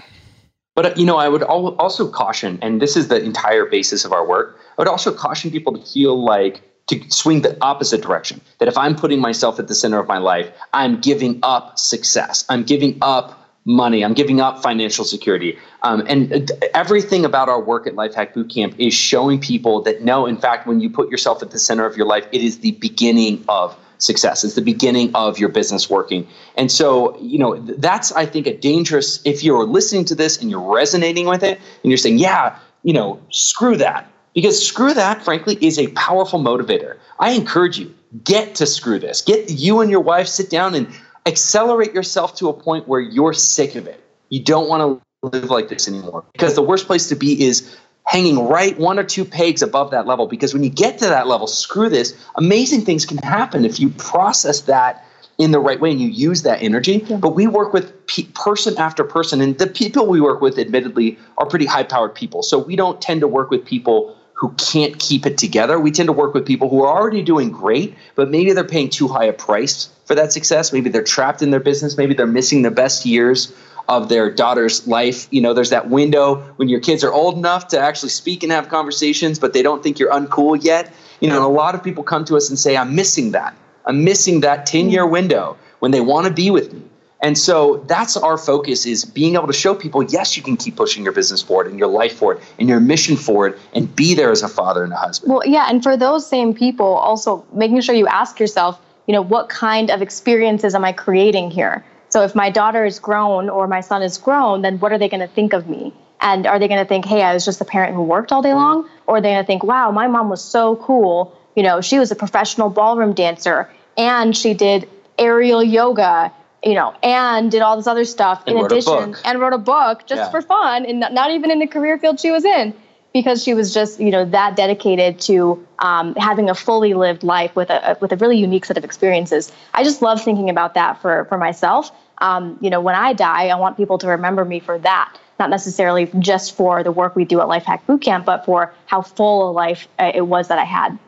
But you know, I would also caution, and this is the entire basis of our work. I would also caution people to feel like to swing the opposite direction. That if I'm putting myself at the center of my life, I'm giving up success. I'm giving up money. I'm giving up financial security. Um, and everything about our work at Life Hack Bootcamp is showing people that no, in fact, when you put yourself at the center of your life, it is the beginning of success. It's the beginning of your business working. And so, you know, that's, I think, a dangerous, if you're listening to this and you're resonating with it and you're saying, yeah, you know, screw that. Because screw that, frankly, is a powerful motivator. I encourage you, get to screw this. Get you and your wife, sit down and accelerate yourself to a point where you're sick of it. You don't want to live like this anymore. Because the worst place to be is hanging right one or two pegs above that level. Because when you get to that level, screw this, amazing things can happen if you process that in the right way and you use that energy. Yeah. But we work with pe- person after person, and the people we work with, admittedly, are pretty high powered people. So we don't tend to work with people who can't keep it together. We tend to work with people who are already doing great, but maybe they're paying too high a price for that success. Maybe they're trapped in their business. Maybe they're missing the best years of their daughter's life. You know, there's that window when your kids are old enough to actually speak and have conversations, but they don't think you're uncool yet. You know, and a lot of people come to us and say, I'm missing that. I'm missing that 10 year window when they want to be with me. And so that's our focus is being able to show people, yes, you can keep pushing your business forward and your life forward and your mission forward and be there as a father and a husband. Well, yeah. And for those same people, also making sure you ask yourself, you know, what kind of experiences am I creating here? So if my daughter is grown or my son is grown, then what are they going to think of me? And are they going to think, hey, I was just a parent who worked all day mm-hmm. long? Or are they going to think, wow, my mom was so cool. You know, she was a professional ballroom dancer and she did aerial yoga you know, and did all this other stuff and in addition, and wrote a book just yeah. for fun, and not even in the career field she was in, because she was just, you know, that dedicated to um, having a fully lived life with a with a really unique set of experiences. I just love thinking about that for for myself. Um, you know, when I die, I want people to remember me for that, not necessarily just for the work we do at Life Lifehack Bootcamp, but for how full a life uh, it was that I had.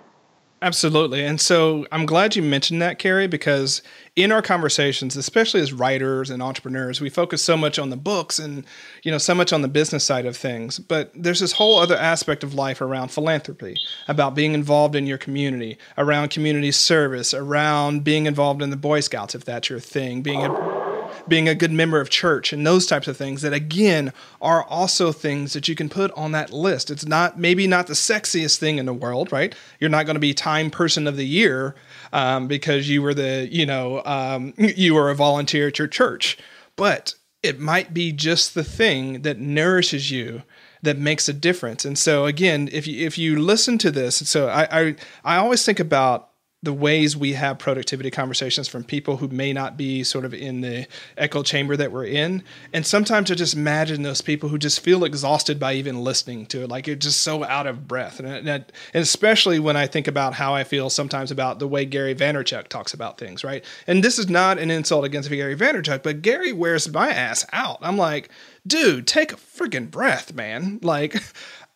Absolutely. And so I'm glad you mentioned that, Carey, because in our conversations, especially as writers and entrepreneurs, we focus so much on the books and, you know, so much on the business side of things. But there's this whole other aspect of life around philanthropy, about being involved in your community, around community service, around being involved in the Boy Scouts, if that's your thing, being a being a good member of church and those types of things that again are also things that you can put on that list. It's not maybe not the sexiest thing in the world, right? You're not going to be time person of the year um, because you were the you know um, [LAUGHS] you were a volunteer at your church, but it might be just the thing that nourishes you that makes a difference. And so again, if you if you listen to this, so I I, I always think about the ways we have productivity conversations from people who may not be sort of in the echo chamber that we're in. And sometimes I just imagine those people who just feel exhausted by even listening to it, like it's just so out of breath. And, and, and especially when I think about how I feel sometimes about the way Gary Vaynerchuk talks about things, right? And this is not an insult against Gary Vaynerchuk, but Gary wears my ass out. I'm like, dude, take a freaking breath, man. Like,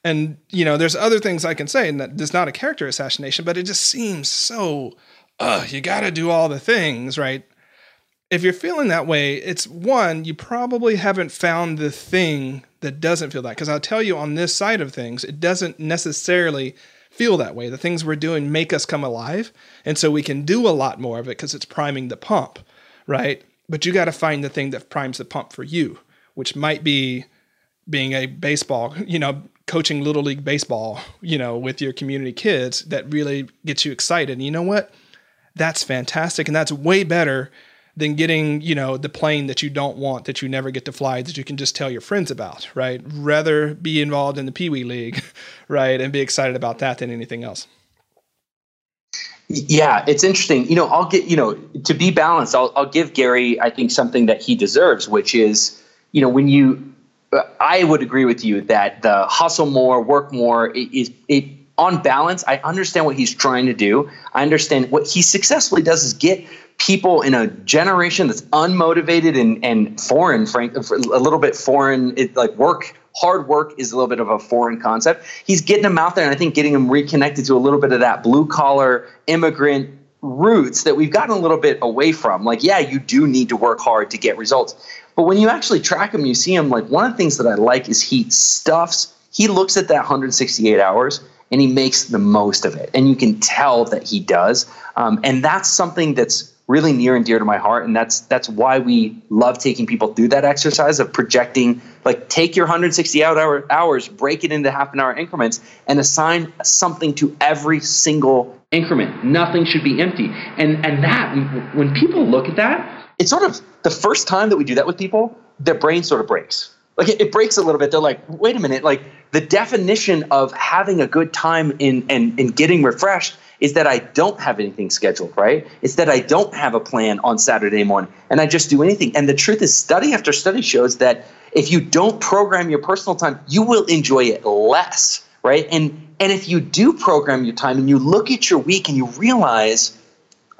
and you know, there's other things I can say, and that is not a character assassination, but it just seems so. Uh, you got to do all the things, right? If you're feeling that way, it's one, you probably haven't found the thing that doesn't feel that. Because I'll tell you on this side of things, it doesn't necessarily feel that way. The things we're doing make us come alive. And so we can do a lot more of it because it's priming the pump, right? But you got to find the thing that primes the pump for you, which might be being a baseball, you know, coaching little league baseball, you know, with your community kids that really gets you excited. And you know what? That's fantastic and that's way better than getting, you know, the plane that you don't want that you never get to fly that you can just tell your friends about, right? Rather be involved in the Pee Wee League, [LAUGHS] right? And be excited about that than anything else. Yeah, it's interesting. You know, I'll get, you know, to be balanced, I'll, I'll give Gary, I think, something that he deserves, which is, you know, when you I would agree with you that the hustle more, work more is it, on balance. I understand what he's trying to do. I understand what he successfully does is get people in a generation that's unmotivated and, and foreign, frank, a little bit foreign. It, like work, hard work is a little bit of a foreign concept. He's getting them out there, and I think getting them reconnected to a little bit of that blue collar immigrant roots that we've gotten a little bit away from. Like, yeah, you do need to work hard to get results. But when you actually track him, you see him, like, one of the things that I like is he stuffs, he looks at that 168 hours and he makes the most of it. And you can tell that he does. Um, and that's something that's really near and dear to my heart and that's that's why we love taking people through that exercise of projecting like take your 160 hour hours break it into half an hour increments and assign something to every single increment nothing should be empty and and that when people look at that it's sort of the first time that we do that with people their brain sort of breaks like it, it breaks a little bit they're like wait a minute like the definition of having a good time in and in getting refreshed is that I don't have anything scheduled, right? It's that I don't have a plan on Saturday morning and I just do anything. And the truth is, study after study shows that if you don't program your personal time, you will enjoy it less, right? And and if you do program your time and you look at your week and you realize,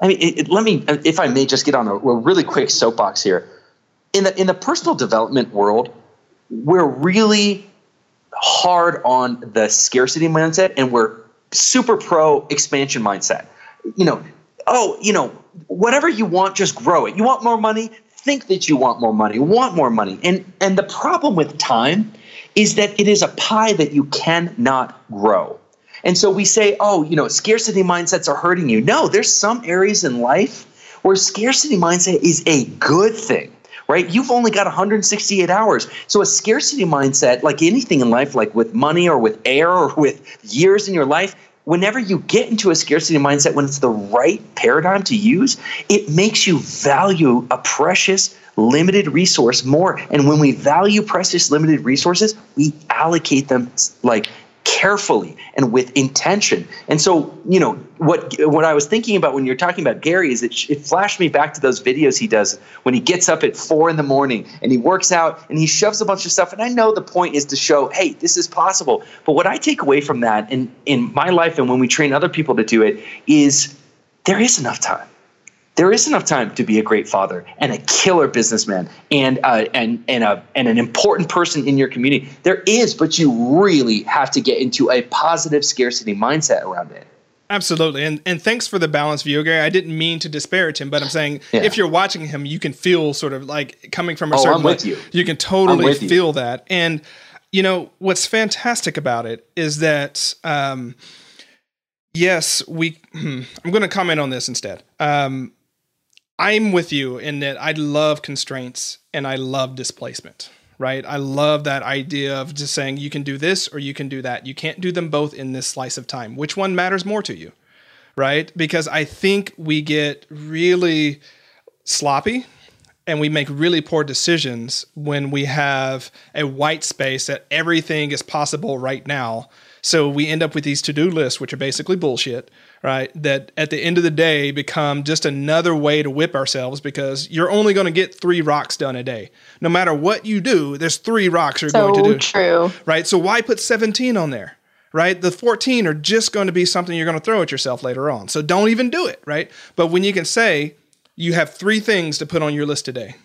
I mean, it, it, let me, if I may, just get on a, a really quick soapbox here. In the in the personal development world, we're really hard on the scarcity mindset and we're super pro expansion mindset. You know, oh, you know, whatever you want, just grow it. You want more money? Think that you want more money. Want more money. And and the problem with time is that it is a pie that you cannot grow. And so we say, oh, you know, scarcity mindsets are hurting you. No, there's some areas in life where scarcity mindset is a good thing right? You've only got 168 hours. So a scarcity mindset, like anything in life, like with money or with air or with years in your life, whenever you get into a scarcity mindset, when it's the right paradigm to use, it makes you value a precious, limited resource more. And when we value precious, limited resources, we allocate them like carefully and with intention. And so, you know, what what I was thinking about when you're talking about Gary is it, it flashed me back to those videos he does when he gets up at four in the morning and he works out and he shoves a bunch of stuff. And I know the point is to show, hey, this is possible. But what I take away from that in in my life and when we train other people to do it is there is enough time there is enough time to be a great father and a killer businessman and uh, and and a and an important person in your community. There is, but you really have to get into a positive scarcity mindset around it. Absolutely, and and thanks for the balanced view, Gary. I didn't mean to disparage him, but I'm saying yeah. if you're watching him, you can feel sort of like coming from a oh, certain. I'm with you. You can totally feel that, and you know what's fantastic about it is that. Um, yes, we. Hmm, I'm going to comment on this instead. Um, I'm with you in that I love constraints and I love displacement, right? I love that idea of just saying you can do this or you can do that. You can't do them both in this slice of time. Which one matters more to you, right? Because I think we get really sloppy and we make really poor decisions when we have a white space that everything is possible right now. So we end up with these to do lists, which are basically bullshit right? That at the end of the day become just another way to whip ourselves because you're only going to get three rocks done a day. No matter what you do, there's three rocks you're so going to do. True. Right. So why put 17 on there? Right. The 14 are just going to be something you're going to throw at yourself later on. So don't even do it. Right. But when you can say you have three things to put on your list today.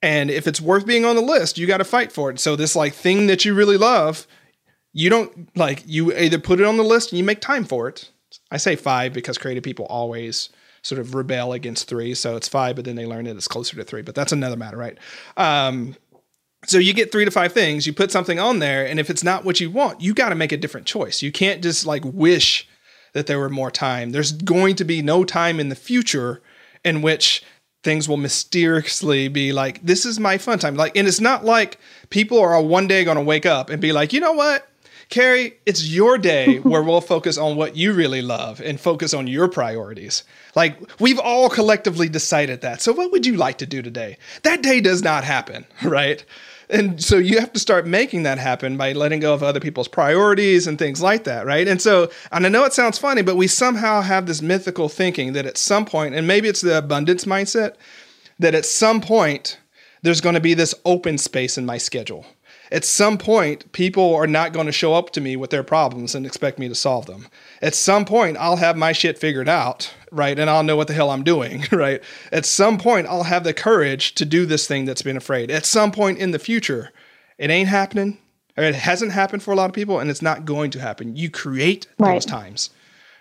And if it's worth being on the list, you got to fight for it. So this like thing that you really love, you don't like you either put it on the list and you make time for it I say five because creative people always sort of rebel against three. So it's five, but then they learn that it's closer to three. But that's another matter, right? Um, so you get three to five things, you put something on there, and if it's not what you want, you got to make a different choice. You can't just like wish that there were more time. There's going to be no time in the future in which things will mysteriously be like, this is my fun time. Like, and it's not like people are one day going to wake up and be like, you know what? Carey, it's your day [LAUGHS] where we'll focus on what you really love and focus on your priorities. Like, we've all collectively decided that. So, what would you like to do today? That day does not happen, [LAUGHS] right? And so you have to start making that happen by letting go of other people's priorities and things like that, right? And so, and I know it sounds funny, but we somehow have this mythical thinking that at some point, and maybe it's the abundance mindset, that at some point there's going to be this open space in my schedule at some point, people are not going to show up to me with their problems and expect me to solve them. At some point, I'll have my shit figured out, right? And I'll know what the hell I'm doing, [LAUGHS] right? At some point, I'll have the courage to do this thing that's been afraid. At some point in the future, it ain't happening. Or it hasn't happened for a lot of people, and it's not going to happen. You create right. those times,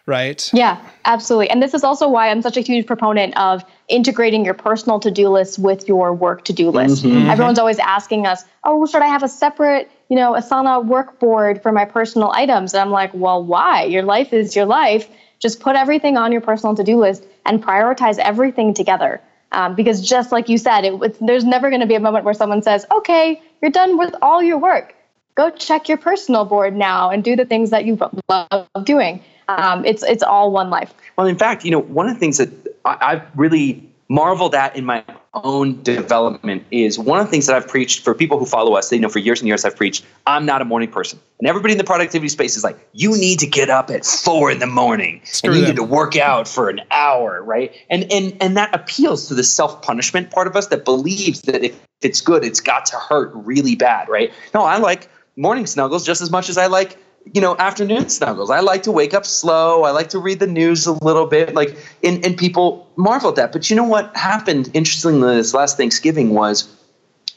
right? Yeah, absolutely. And this is also why I'm such a huge proponent of integrating your personal to-do list with your work to-do list. Mm-hmm. Everyone's always asking us, "Oh, should I have a separate, you know, Asana work board for my personal items?" And I'm like, "Well, why? Your life is your life. Just put everything on your personal to-do list and prioritize everything together." Um, because just like you said, it, there's never going to be a moment where someone says, "Okay, you're done with all your work. Go check your personal board now and do the things that you love doing." Um, it's it's all one life. Well, in fact, you know, one of the things that I, I've really marveled at in my own development is one of the things that I've preached for people who follow us. They know for years and years I've preached, I'm not a morning person. And everybody in the productivity space is like, you need to get up at four in the morning Screw and you them. need to work out for an hour, right? And and and that appeals to the self-punishment part of us that believes that if it's good, it's got to hurt really bad, right? No, I like morning snuggles just as much as I like you know, afternoon snuggles. I like to wake up slow. I like to read the news a little bit. Like, and, and people marvel at that. But you know what happened interestingly this last Thanksgiving was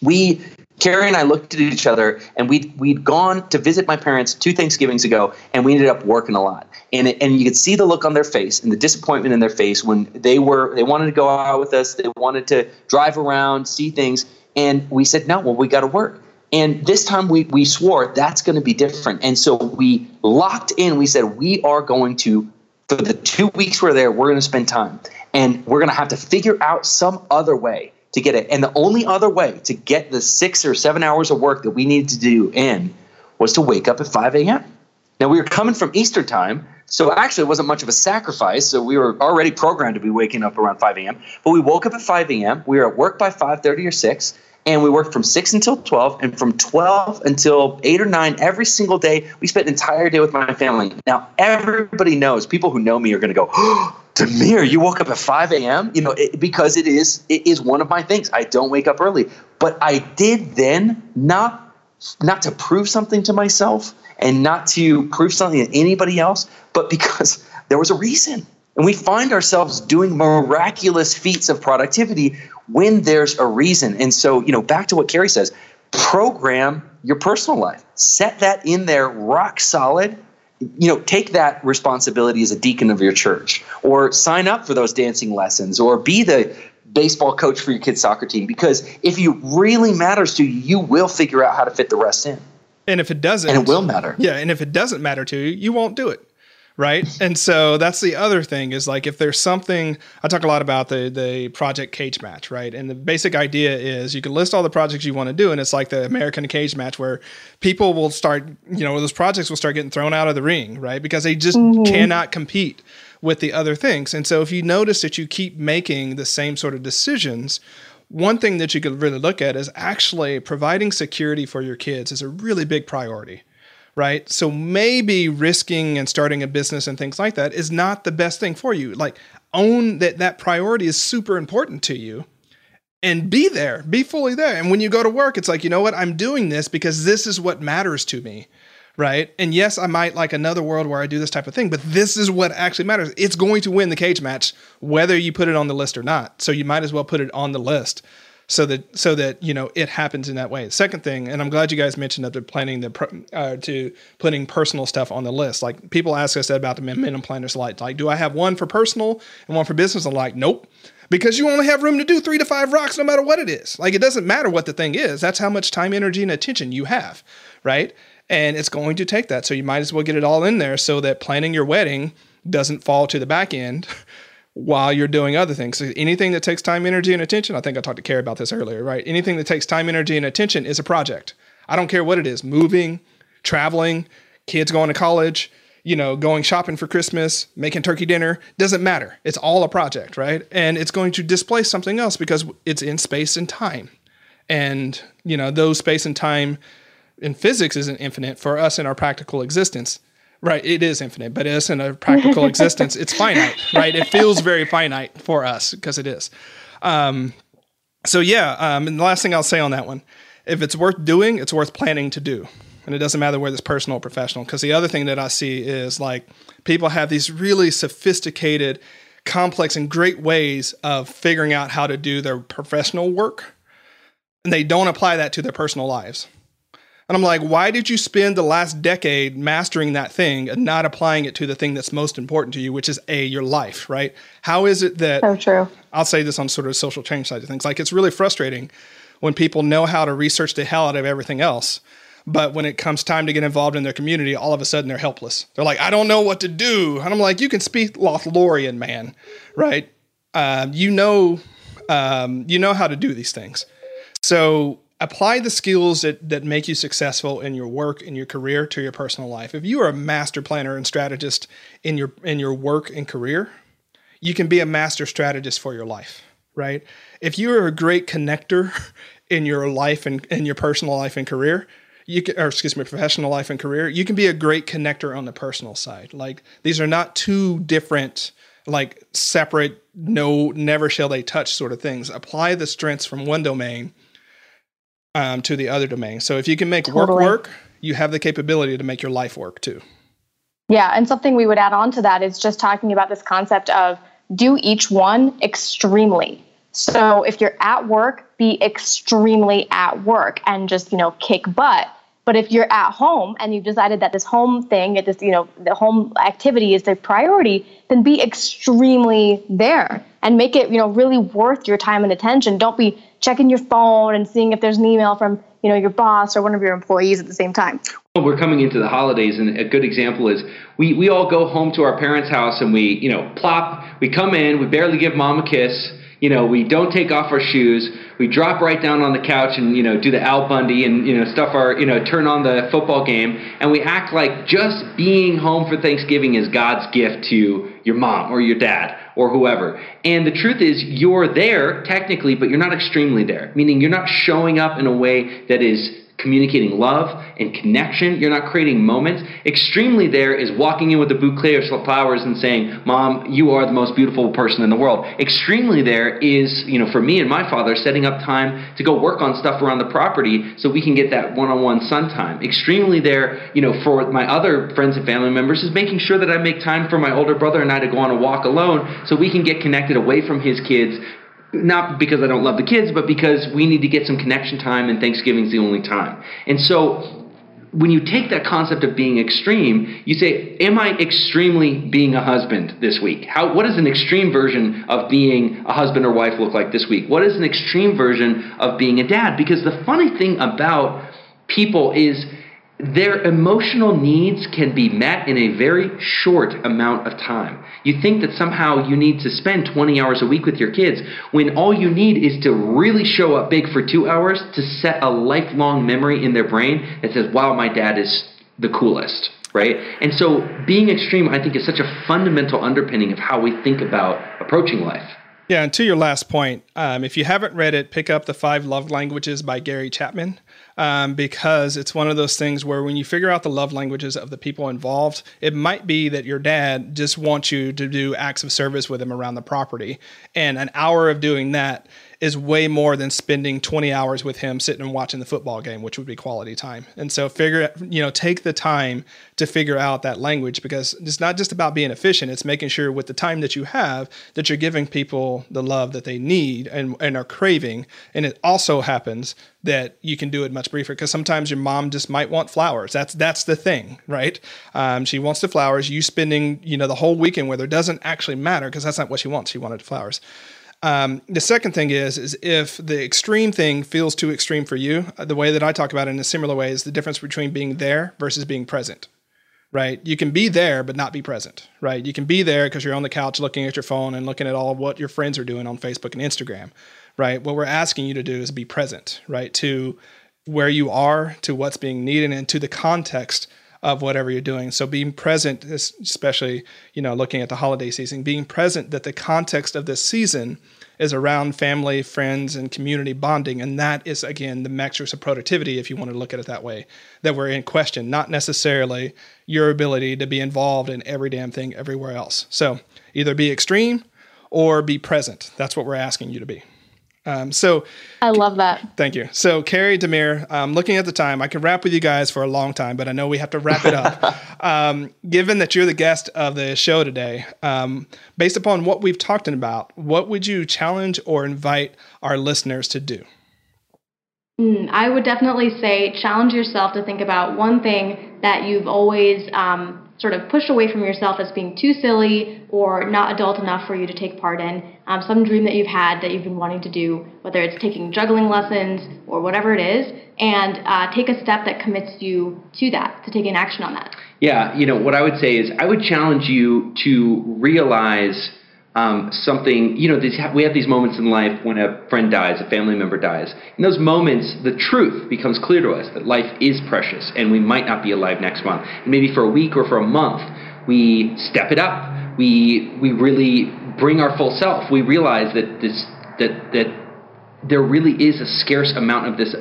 we Carey and I looked at each other, and we'd we'd gone to visit my parents two Thanksgivings ago, and we ended up working a lot. And it, and you could see the look on their face and the disappointment in their face when they were they wanted to go out with us, they wanted to drive around, see things, and we said no. Well, we got to work. And this time we, we swore that's going to be different. And so we locked in. We said, we are going to, for the two weeks we're there, we're going to spend time. And we're going to have to figure out some other way to get it. And the only other way to get the six or seven hours of work that we needed to do in was to wake up at 5 a.m. Now we were coming from Eastern time. So actually, it wasn't much of a sacrifice. So we were already programmed to be waking up around 5 a.m. But we woke up at 5 a.m. We were at work by 5:30 or 6 and we worked from 6 until 12 and from 12 until 8 or 9 every single day we spent an entire day with my family now everybody knows people who know me are going to go [GASPS] oh, Demir, you woke up at 5 a.m. You know, it, because it is it is one of my things. I don't wake up early, but I did then not not to prove something to myself and not to prove something to anybody else, but because [LAUGHS] there was a reason. And we find ourselves doing miraculous feats of productivity when there's a reason. And so, you know, back to what Carey says, program your personal life. Set that in there rock solid. You know, take that responsibility as a deacon of your church or sign up for those dancing lessons or be the baseball coach for your kid's soccer team because if it really matters to you, you will figure out how to fit the rest in. And if it doesn't, and it will matter. Yeah. And if it doesn't matter to you, you won't do it right? And so that's the other thing is like if there's something i talk a lot about the the project cage match right? And the basic idea is you can list all the projects you want to do and it's like the american cage match where people will start you know those projects will start getting thrown out of the ring right? Because they just mm-hmm. cannot compete with the other things. And so if you notice that you keep making the same sort of decisions one thing that you could really look at is actually providing security for your kids is a really big priority right? So maybe risking and starting a business and things like that is not the best thing for you. Like own that that priority is super important to you and be there, be fully there. And when you go to work, it's like, you know what? I'm doing this because this is what matters to me. Right. And yes, I might like another world where I do this type of thing, but this is what actually matters. It's going to win the cage match, whether you put it on the list or not. So you might as well put it on the list so that so that you know it happens in that way. Second thing, and I'm glad you guys mentioned that they're planning the uh, to putting personal stuff on the list. Like people ask us about the minimum planners, slide. Like, do I have one for personal and one for business? I'm like, nope, because you only have room to do three to five rocks, no matter what it is. Like it doesn't matter what the thing is. That's how much time, energy, and attention you have, right? And it's going to take that. So you might as well get it all in there so that planning your wedding doesn't fall to the back end while you're doing other things. So anything that takes time, energy, and attention, I think I talked to Carey about this earlier, right? Anything that takes time, energy, and attention is a project. I don't care what it is moving, traveling, kids going to college, you know, going shopping for Christmas, making turkey dinner, doesn't matter. It's all a project, right? And it's going to displace something else because it's in space and time. And, you know, those space and time in physics isn't infinite for us in our practical existence. Right, it is infinite, but it's in a practical [LAUGHS] existence. It's finite, right? It feels very finite for us because it is. Um, so yeah, um, and the last thing I'll say on that one, if it's worth doing, it's worth planning to do, and it doesn't matter whether it's personal or professional. Because the other thing that I see is like people have these really sophisticated, complex, and great ways of figuring out how to do their professional work, and they don't apply that to their personal lives And I'm like, why did you spend the last decade mastering that thing and not applying it to the thing that's most important to you, which is A, your life, right? How is it that so true. I'll say this on sort of social change side of things. Like it's really frustrating when people know how to research the hell out of everything else. But when it comes time to get involved in their community, all of a sudden they're helpless. They're like, I don't know what to do. And I'm like, you can speak Lothlorien, man, right? Um, you know, um, you know how to do these things. So apply the skills that, that make you successful in your work in your career to your personal life. If you are a master planner and strategist in your in your work and career you can be a master strategist for your life right? If you are a great connector [LAUGHS] in your life and in your personal life and career you can or excuse me professional life and career you can be a great connector on the personal side. Like these are not two different like separate no never shall they touch sort of things. Apply the strengths from one domain um, to the other domain. So if you can make totally. work work, you have the capability to make your life work too. Yeah, and something we would add on to that is just talking about this concept of do each one extremely. So if you're at work, be extremely at work and just, you know, kick butt. But if you're at home and you've decided that this home thing, this, you know, the home activity is the priority, then be extremely there and make it, you know, really worth your time and attention. Don't be checking your phone and seeing if there's an email from, you know, your boss or one of your employees at the same time. We're coming into the holidays, and a good example is we, we all go home to our parents' house and we, you know, plop, we come in, we barely give mom a kiss, you know, we don't take off our shoes, we drop right down on the couch and you know do the Al Bundy and you know stuff our you know turn on the football game and we act like just being home for Thanksgiving is God's gift to your mom or your dad or whoever. And the truth is you're there technically, but you're not extremely there, meaning you're not showing up in a way that is communicating love and connection. You're not creating moments. Extremely there is walking in with a bouquet of flowers and saying, Mom, you are the most beautiful person in the world. Extremely there is, you know, for me and my father, setting up time to go work on stuff around the property so we can get that one on one sun time. Extremely there, you know, for my other friends and family members is making sure that I make time for my older brother and I to go on a walk alone so we can get connected away from his kids not because I don't love the kids, but because we need to get some connection time, and Thanksgiving's the only time. And so, when you take that concept of being extreme, you say, "Am I extremely being a husband this week? How? What does an extreme version of being a husband or wife look like this week? What is an extreme version of being a dad?" Because the funny thing about people is their emotional needs can be met in a very short amount of time. You think that somehow you need to spend 20 hours a week with your kids when all you need is to really show up big for two hours to set a lifelong memory in their brain that says, wow, my dad is the coolest, right? And so being extreme, I think, is such a fundamental underpinning of how we think about approaching life. Yeah, and to your last point, um, if you haven't read it, pick up The Five Love Languages by Gary Chapman um, because it's one of those things where when you figure out the love languages of the people involved, it might be that your dad just wants you to do acts of service with him around the property. And an hour of doing that is way more than spending 20 hours with him sitting and watching the football game, which would be quality time. And so figure, you know, take the time to figure out that language because it's not just about being efficient. It's making sure with the time that you have that you're giving people the love that they need and, and are craving. And it also happens that you can do it much briefer because sometimes your mom just might want flowers. That's that's the thing, right? Um, she wants the flowers. You spending you know the whole weekend with her doesn't actually matter because that's not what she wants. She wanted flowers. Um, the second thing is, is if the extreme thing feels too extreme for you, uh, the way that I talk about it in a similar way is the difference between being there versus being present, right? You can be there, but not be present, right? You can be there because you're on the couch looking at your phone and looking at all of what your friends are doing on Facebook and Instagram, right? What we're asking you to do is be present, right? To where you are, to what's being needed, and to the context of whatever you're doing. So being present, especially you know looking at the holiday season, being present that the context of this season is around family, friends, and community bonding, and that is again the metrics of productivity, if you want to look at it that way, that we're in question, not necessarily your ability to be involved in every damn thing everywhere else. So either be extreme or be present. That's what we're asking you to be. Um, so I love that. Thank you. So Carey Demir, um, looking at the time, I could rap with you guys for a long time, but I know we have to wrap it up. [LAUGHS] um, given that you're the guest of the show today, um, based upon what we've talked about, what would you challenge or invite our listeners to do? Mm, I would definitely say challenge yourself to think about one thing that you've always um, sort of pushed away from yourself as being too silly or not adult enough for you to take part in. Um, some dream that you've had that you've been wanting to do, whether it's taking juggling lessons or whatever it is, and uh, take a step that commits you to that, to taking action on that. Yeah, you know, what I would say is I would challenge you to realize um, something, you know, these, we have these moments in life when a friend dies, a family member dies. In those moments, the truth becomes clear to us that life is precious and we might not be alive next month. And maybe for a week or for a month, we step it up. We, we really bring our full self. We realize that, this, that, that there really is a scarce amount of this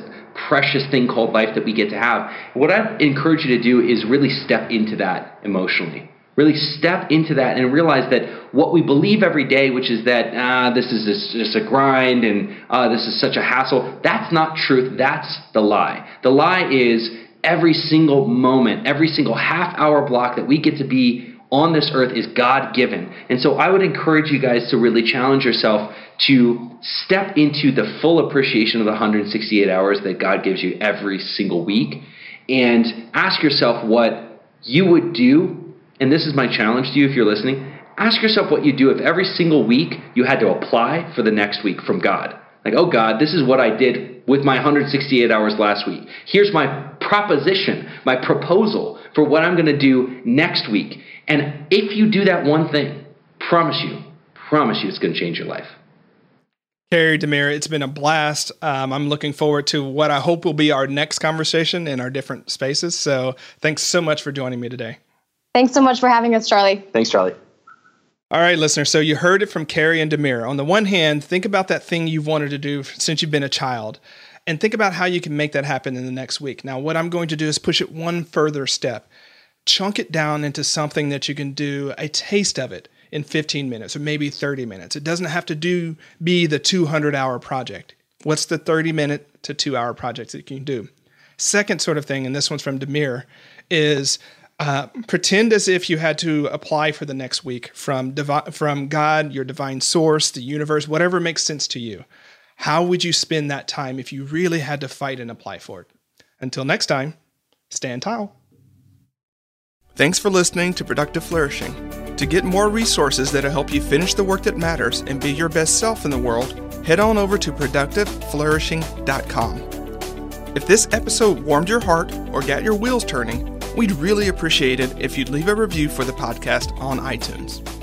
precious thing called life that we get to have. What I encourage you to do is really step into that emotionally really step into that and realize that what we believe every day, which is that ah, this is just a grind and ah, this is such a hassle, that's not truth. That's the lie. The lie is every single moment, every single half hour block that we get to be on this earth is God given. And so I would encourage you guys to really challenge yourself to step into the full appreciation of the 168 hours that God gives you every single week and ask yourself what you would do and this is my challenge to you if you're listening, ask yourself what you do if every single week you had to apply for the next week from God. Like, oh God, this is what I did with my 168 hours last week. Here's my proposition, my proposal for what I'm going to do next week. And if you do that one thing, promise you, promise you it's going to change your life. Carey Demir, it's been a blast. Um, I'm looking forward to what I hope will be our next conversation in our different spaces. So thanks so much for joining me today. Thanks so much for having us, Charlie. Thanks, Charlie. All right, listener. So you heard it from Carey and Demir. On the one hand, think about that thing you've wanted to do since you've been a child and think about how you can make that happen in the next week. Now, what I'm going to do is push it one further step. Chunk it down into something that you can do a taste of it in 15 minutes or maybe 30 minutes. It doesn't have to do be the 200 hour project. What's the 30 minute to 2 hour project that you can do? Second sort of thing, and this one's from Demir, is uh, pretend as if you had to apply for the next week from divi- from God, your divine source, the universe, whatever makes sense to you. How would you spend that time if you really had to fight and apply for it? Until next time, stand tall. Thanks for listening to Productive Flourishing. To get more resources that'll help you finish the work that matters and be your best self in the world, head on over to productiveflourishing.com. If this episode warmed your heart or got your wheels turning, We'd really appreciate it if you'd leave a review for the podcast on iTunes.